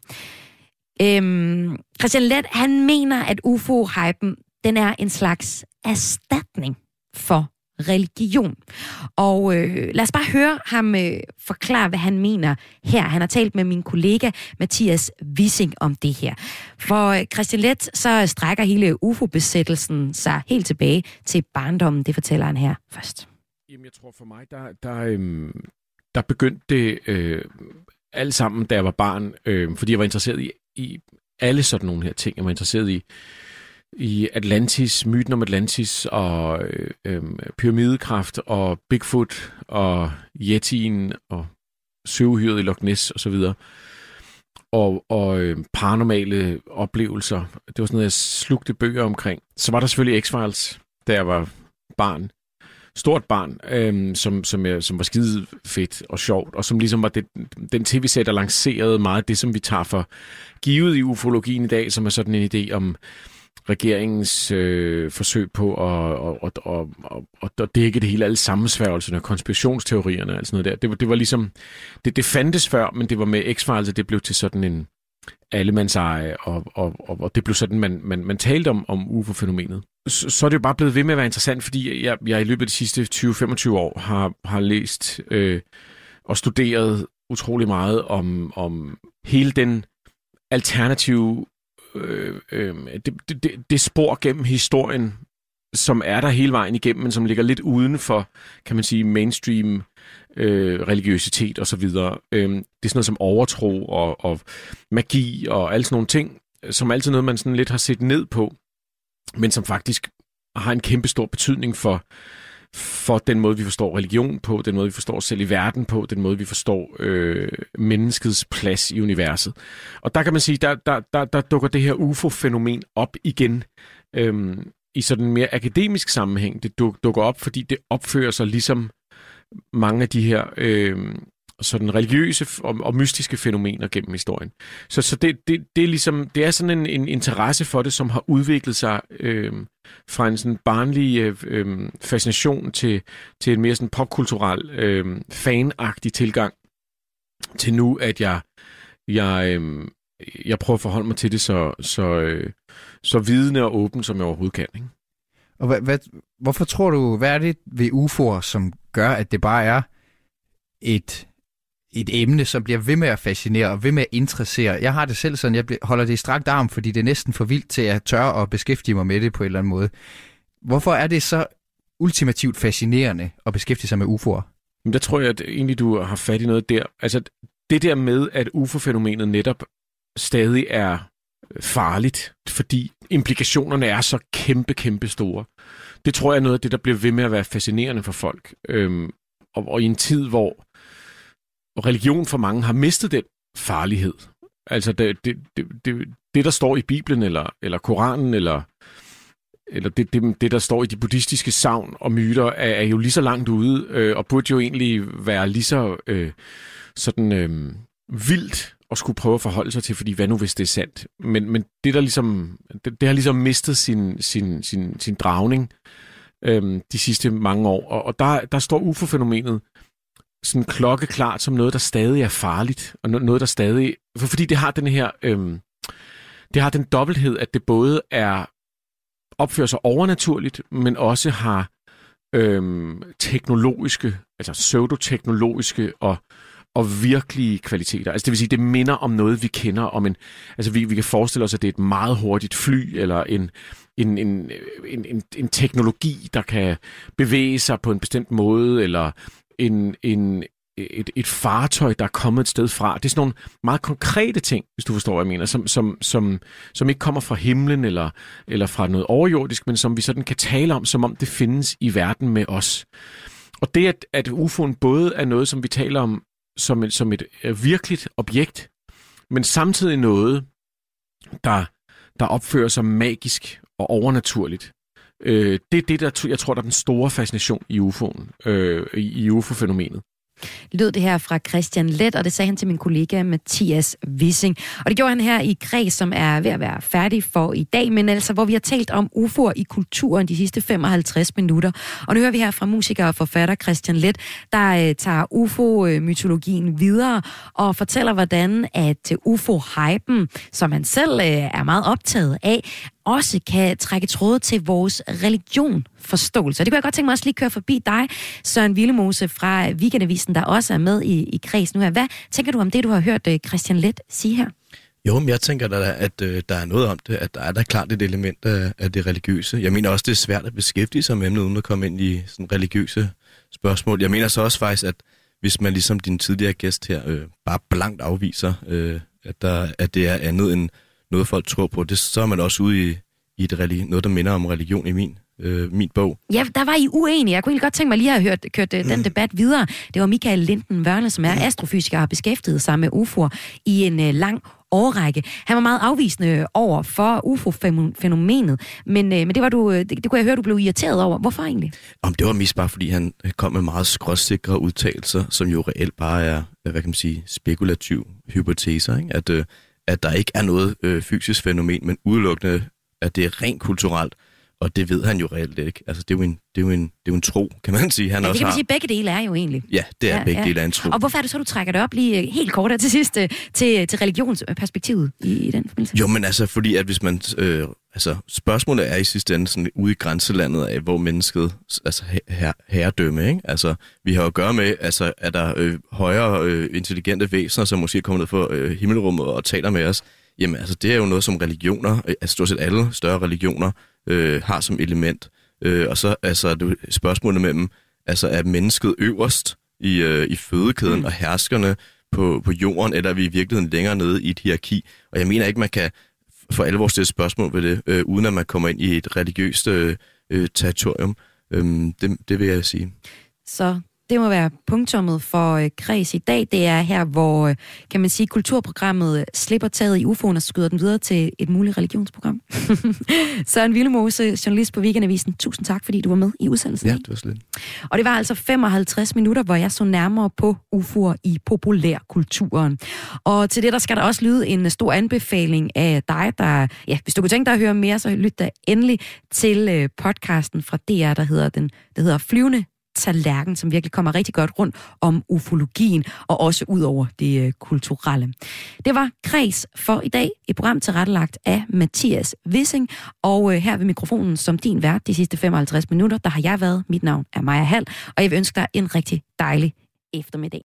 Øhm, Christian Let, han mener, at UFO-hypen den er en slags erstatning for religion. Og øh, lad os bare høre ham øh, forklare, hvad han mener her. Han har talt med min kollega Mathias Wissing om det her. For øh, Christian Let, så strækker hele UFO-besættelsen sig helt tilbage til barndommen. Det fortæller han her først. Jamen, jeg tror for mig, der, der, øhm, der begyndte det øh, alt sammen, da jeg var barn, øh, fordi jeg var interesseret i, i alle sådan nogle her ting. Jeg var interesseret i i Atlantis, myten om Atlantis og øh, øh, pyramidekraft og Bigfoot og Yeti'en og søvhyret i Loch Ness og så videre. Og, og øh, paranormale oplevelser. Det var sådan noget, jeg slugte bøger omkring. Så var der selvfølgelig X-Files, da jeg var barn. Stort barn, øh, som, som, jeg, som var skide fedt og sjovt, og som ligesom var det, den tv-serie, der lancerede meget af det, som vi tager for givet i ufologien i dag, som er sådan en idé om regeringens øh, forsøg på at, at, at, at, at, at dække det hele, alle sammensværgelserne og konspirationsteorierne og sådan noget der. Det var, det var ligesom, det, det fandtes før, men det var med X-Files, det blev til sådan en allemandseje, og, og, og, og det blev sådan, man, man, man talte om, om UFO-fænomenet. Så, så er det jo bare blevet ved med at være interessant, fordi jeg, jeg i løbet af de sidste 20-25 år har, har læst øh, og studeret utrolig meget om, om hele den alternative øh, øh, det, det, det spor gennem historien, som er der hele vejen igennem, men som ligger lidt uden for, kan man sige, mainstream øh, religiøsitet osv. Øh, det er sådan noget som overtro og, og magi og alle sådan nogle ting, som altid noget, man sådan lidt har set ned på, men som faktisk har en kæmpe stor betydning for, for den måde, vi forstår religion på, den måde, vi forstår os selv i verden på, den måde, vi forstår øh, menneskets plads i universet. Og der kan man sige, der, der, der, der dukker det her UFO-fænomen op igen øhm, i sådan en mere akademisk sammenhæng. Det duk, dukker op, fordi det opfører sig ligesom mange af de her øh, sådan religiøse og, og mystiske fænomener gennem historien. Så, så det, det, det, er ligesom, det er sådan en, en interesse for det, som har udviklet sig øh, fra en sådan barnlig øh, øh, fascination til, til en mere sådan popkulturel, øh, fanagtig tilgang til nu, at jeg, jeg, øh, jeg prøver at forholde mig til det så, så, øh, så vidende og åben, som jeg overhovedet kan. Ikke? Og hvad, hvad, hvorfor tror du, hvad er det ved UFO'er, som gør, at det bare er et et emne, som bliver ved med at fascinere og ved med at interessere. Jeg har det selv sådan, jeg holder det i strakt arm, fordi det er næsten for vildt til at tørre at beskæftige mig med det på en eller anden måde. Hvorfor er det så ultimativt fascinerende at beskæftige sig med UFO'er? Men der tror jeg, at egentlig du har fat i noget der. Altså det der med, at UFO-fænomenet netop stadig er øh, farligt, fordi implikationerne er så kæmpe, kæmpe store. Det tror jeg er noget af det, der bliver ved med at være fascinerende for folk. Øhm, og, og i en tid, hvor og religion for mange har mistet den farlighed. Altså det, det, det, det, det der står i Bibelen, eller, eller Koranen, eller, eller det, det, det, der står i de buddhistiske savn og myter, er, er jo lige så langt ude, øh, og burde jo egentlig være lige så øh, sådan øh, vildt at skulle prøve at forholde sig til, fordi hvad nu hvis det er sandt? Men, men det, der ligesom, det, det har ligesom mistet sin, sin, sin, sin dragning øh, de sidste mange år, og, og der, der står UFO-fænomenet sådan klokkeklart som noget, der stadig er farligt, og noget, der stadig... For, fordi det har den her... Øhm, det har den dobbelthed, at det både er opfører sig overnaturligt, men også har øhm, teknologiske, altså pseudoteknologiske og, og virkelige kvaliteter. Altså det vil sige, det minder om noget, vi kender om en... Altså vi, vi kan forestille os, at det er et meget hurtigt fly, eller en, en, en, en, en, en teknologi, der kan bevæge sig på en bestemt måde, eller en, en, et, et fartøj, der er kommet et sted fra. Det er sådan nogle meget konkrete ting, hvis du forstår, hvad jeg mener, som, som, som, som ikke kommer fra himlen eller, eller fra noget overjordisk, men som vi sådan kan tale om, som om det findes i verden med os. Og det, at, at UFO'en både er noget, som vi taler om som et, som et øh, virkeligt objekt, men samtidig noget, der, der opfører sig magisk og overnaturligt, Øh, det er det, der jeg tror, der er den store fascination i UFO'en, øh, i UFO-fænomenet. Lød det her fra Christian Let, og det sagde han til min kollega Mathias Wissing. Og det gjorde han her i Græs, som er ved at være færdig for i dag, men altså hvor vi har talt om UFO'er i kulturen de sidste 55 minutter. Og nu hører vi her fra musiker og forfatter Christian Let, der øh, tager UFO-mytologien videre og fortæller, hvordan at øh, UFO-hypen, som han selv øh, er meget optaget af, også kan trække tråde til vores religion forståelse. Og det kunne jeg godt tænke mig også lige køre forbi dig, Søren Villemose fra Weekendavisen, der også er med i, i kreds nu her. Hvad tænker du om det, du har hørt øh, Christian Let sige her? Jo, men jeg tænker da, at øh, der er noget om det, at der er da klart et element af, af det religiøse. Jeg mener også, det er svært at beskæftige sig med emnet, uden at komme ind i sådan religiøse spørgsmål. Jeg mener så også faktisk, at hvis man ligesom din tidligere gæst her øh, bare blankt afviser, øh, at, der, at det er andet end noget, folk tror på, det, så er man også ude i, i et religi- noget, der minder om religion i min, øh, min bog. Ja, der var I uenige. Jeg kunne egentlig godt tænke mig lige at have hørt, kørt uh, den debat videre. Det var Michael Linden Wørne, som er astrofysiker og har beskæftiget sig med UFO'er i en uh, lang årrække. Han var meget afvisende over for UFO-fænomenet, men, uh, men det, var du, det, det kunne jeg høre, du blev irriteret over. Hvorfor egentlig? Om det var mest bare, fordi han kom med meget skråsikre udtalelser, som jo reelt bare er, hvad kan man sige, spekulativ hypoteser. Ikke? At, uh, at der ikke er noget øh, fysisk fænomen, men udelukkende, at det er rent kulturelt. Og det ved han jo reelt ikke. Altså, det er jo en, det er jo en, det er jo en tro, kan man sige. Han ja, også det kan man har. sige, begge dele er jo egentlig. Ja, det er ja, begge ja. dele af en tro. Og hvorfor er det så, du trækker det op lige øh, helt kort her til sidst øh, til, til religionsperspektivet i, i den forbindelse? Jo, men altså, fordi at hvis man... Øh, altså, spørgsmålet er i sidste ende sådan ude i grænselandet af, hvor mennesket, altså her, herredømme, ikke? Altså, vi har jo at gøre med, altså, er der øh, højere øh, intelligente væsener, som måske kommer ned fra øh, himmelrummet og taler med os, Jamen altså, det er jo noget, som religioner, altså stort set alle større religioner, øh, har som element. Øh, og så altså, det spørgsmålet mellem, altså er mennesket øverst i, øh, i fødekæden mm. og herskerne på, på jorden, eller er vi i virkeligheden længere nede i et hierarki? Og jeg mener ikke, man kan for alvor stille spørgsmål ved det, øh, uden at man kommer ind i et religiøst øh, øh, territorium. Øhm, det, det vil jeg sige. Så det må være punktummet for øh, Kreds i dag. Det er her, hvor, øh, kan man sige, kulturprogrammet slipper taget i UFO'en og skyder den videre til et muligt religionsprogram. Søren Villemose, journalist på Weekendavisen. Tusind tak, fordi du var med i udsendelsen. Ja, det var slet. Og det var altså 55 minutter, hvor jeg så nærmere på UFO'er i populærkulturen. Og til det, der skal der også lyde en stor anbefaling af dig, der, ja, hvis du kunne tænke dig at høre mere, så lyt da endelig til øh, podcasten fra DR, der hedder, den, der hedder Flyvende tallerken, som virkelig kommer rigtig godt rundt om ufologien, og også ud over det øh, kulturelle. Det var Kreds for i dag, et program tilrettelagt af Mathias Wissing, og øh, her ved mikrofonen som din vært de sidste 55 minutter, der har jeg været. Mit navn er Maja Hall, og jeg vil ønske dig en rigtig dejlig eftermiddag.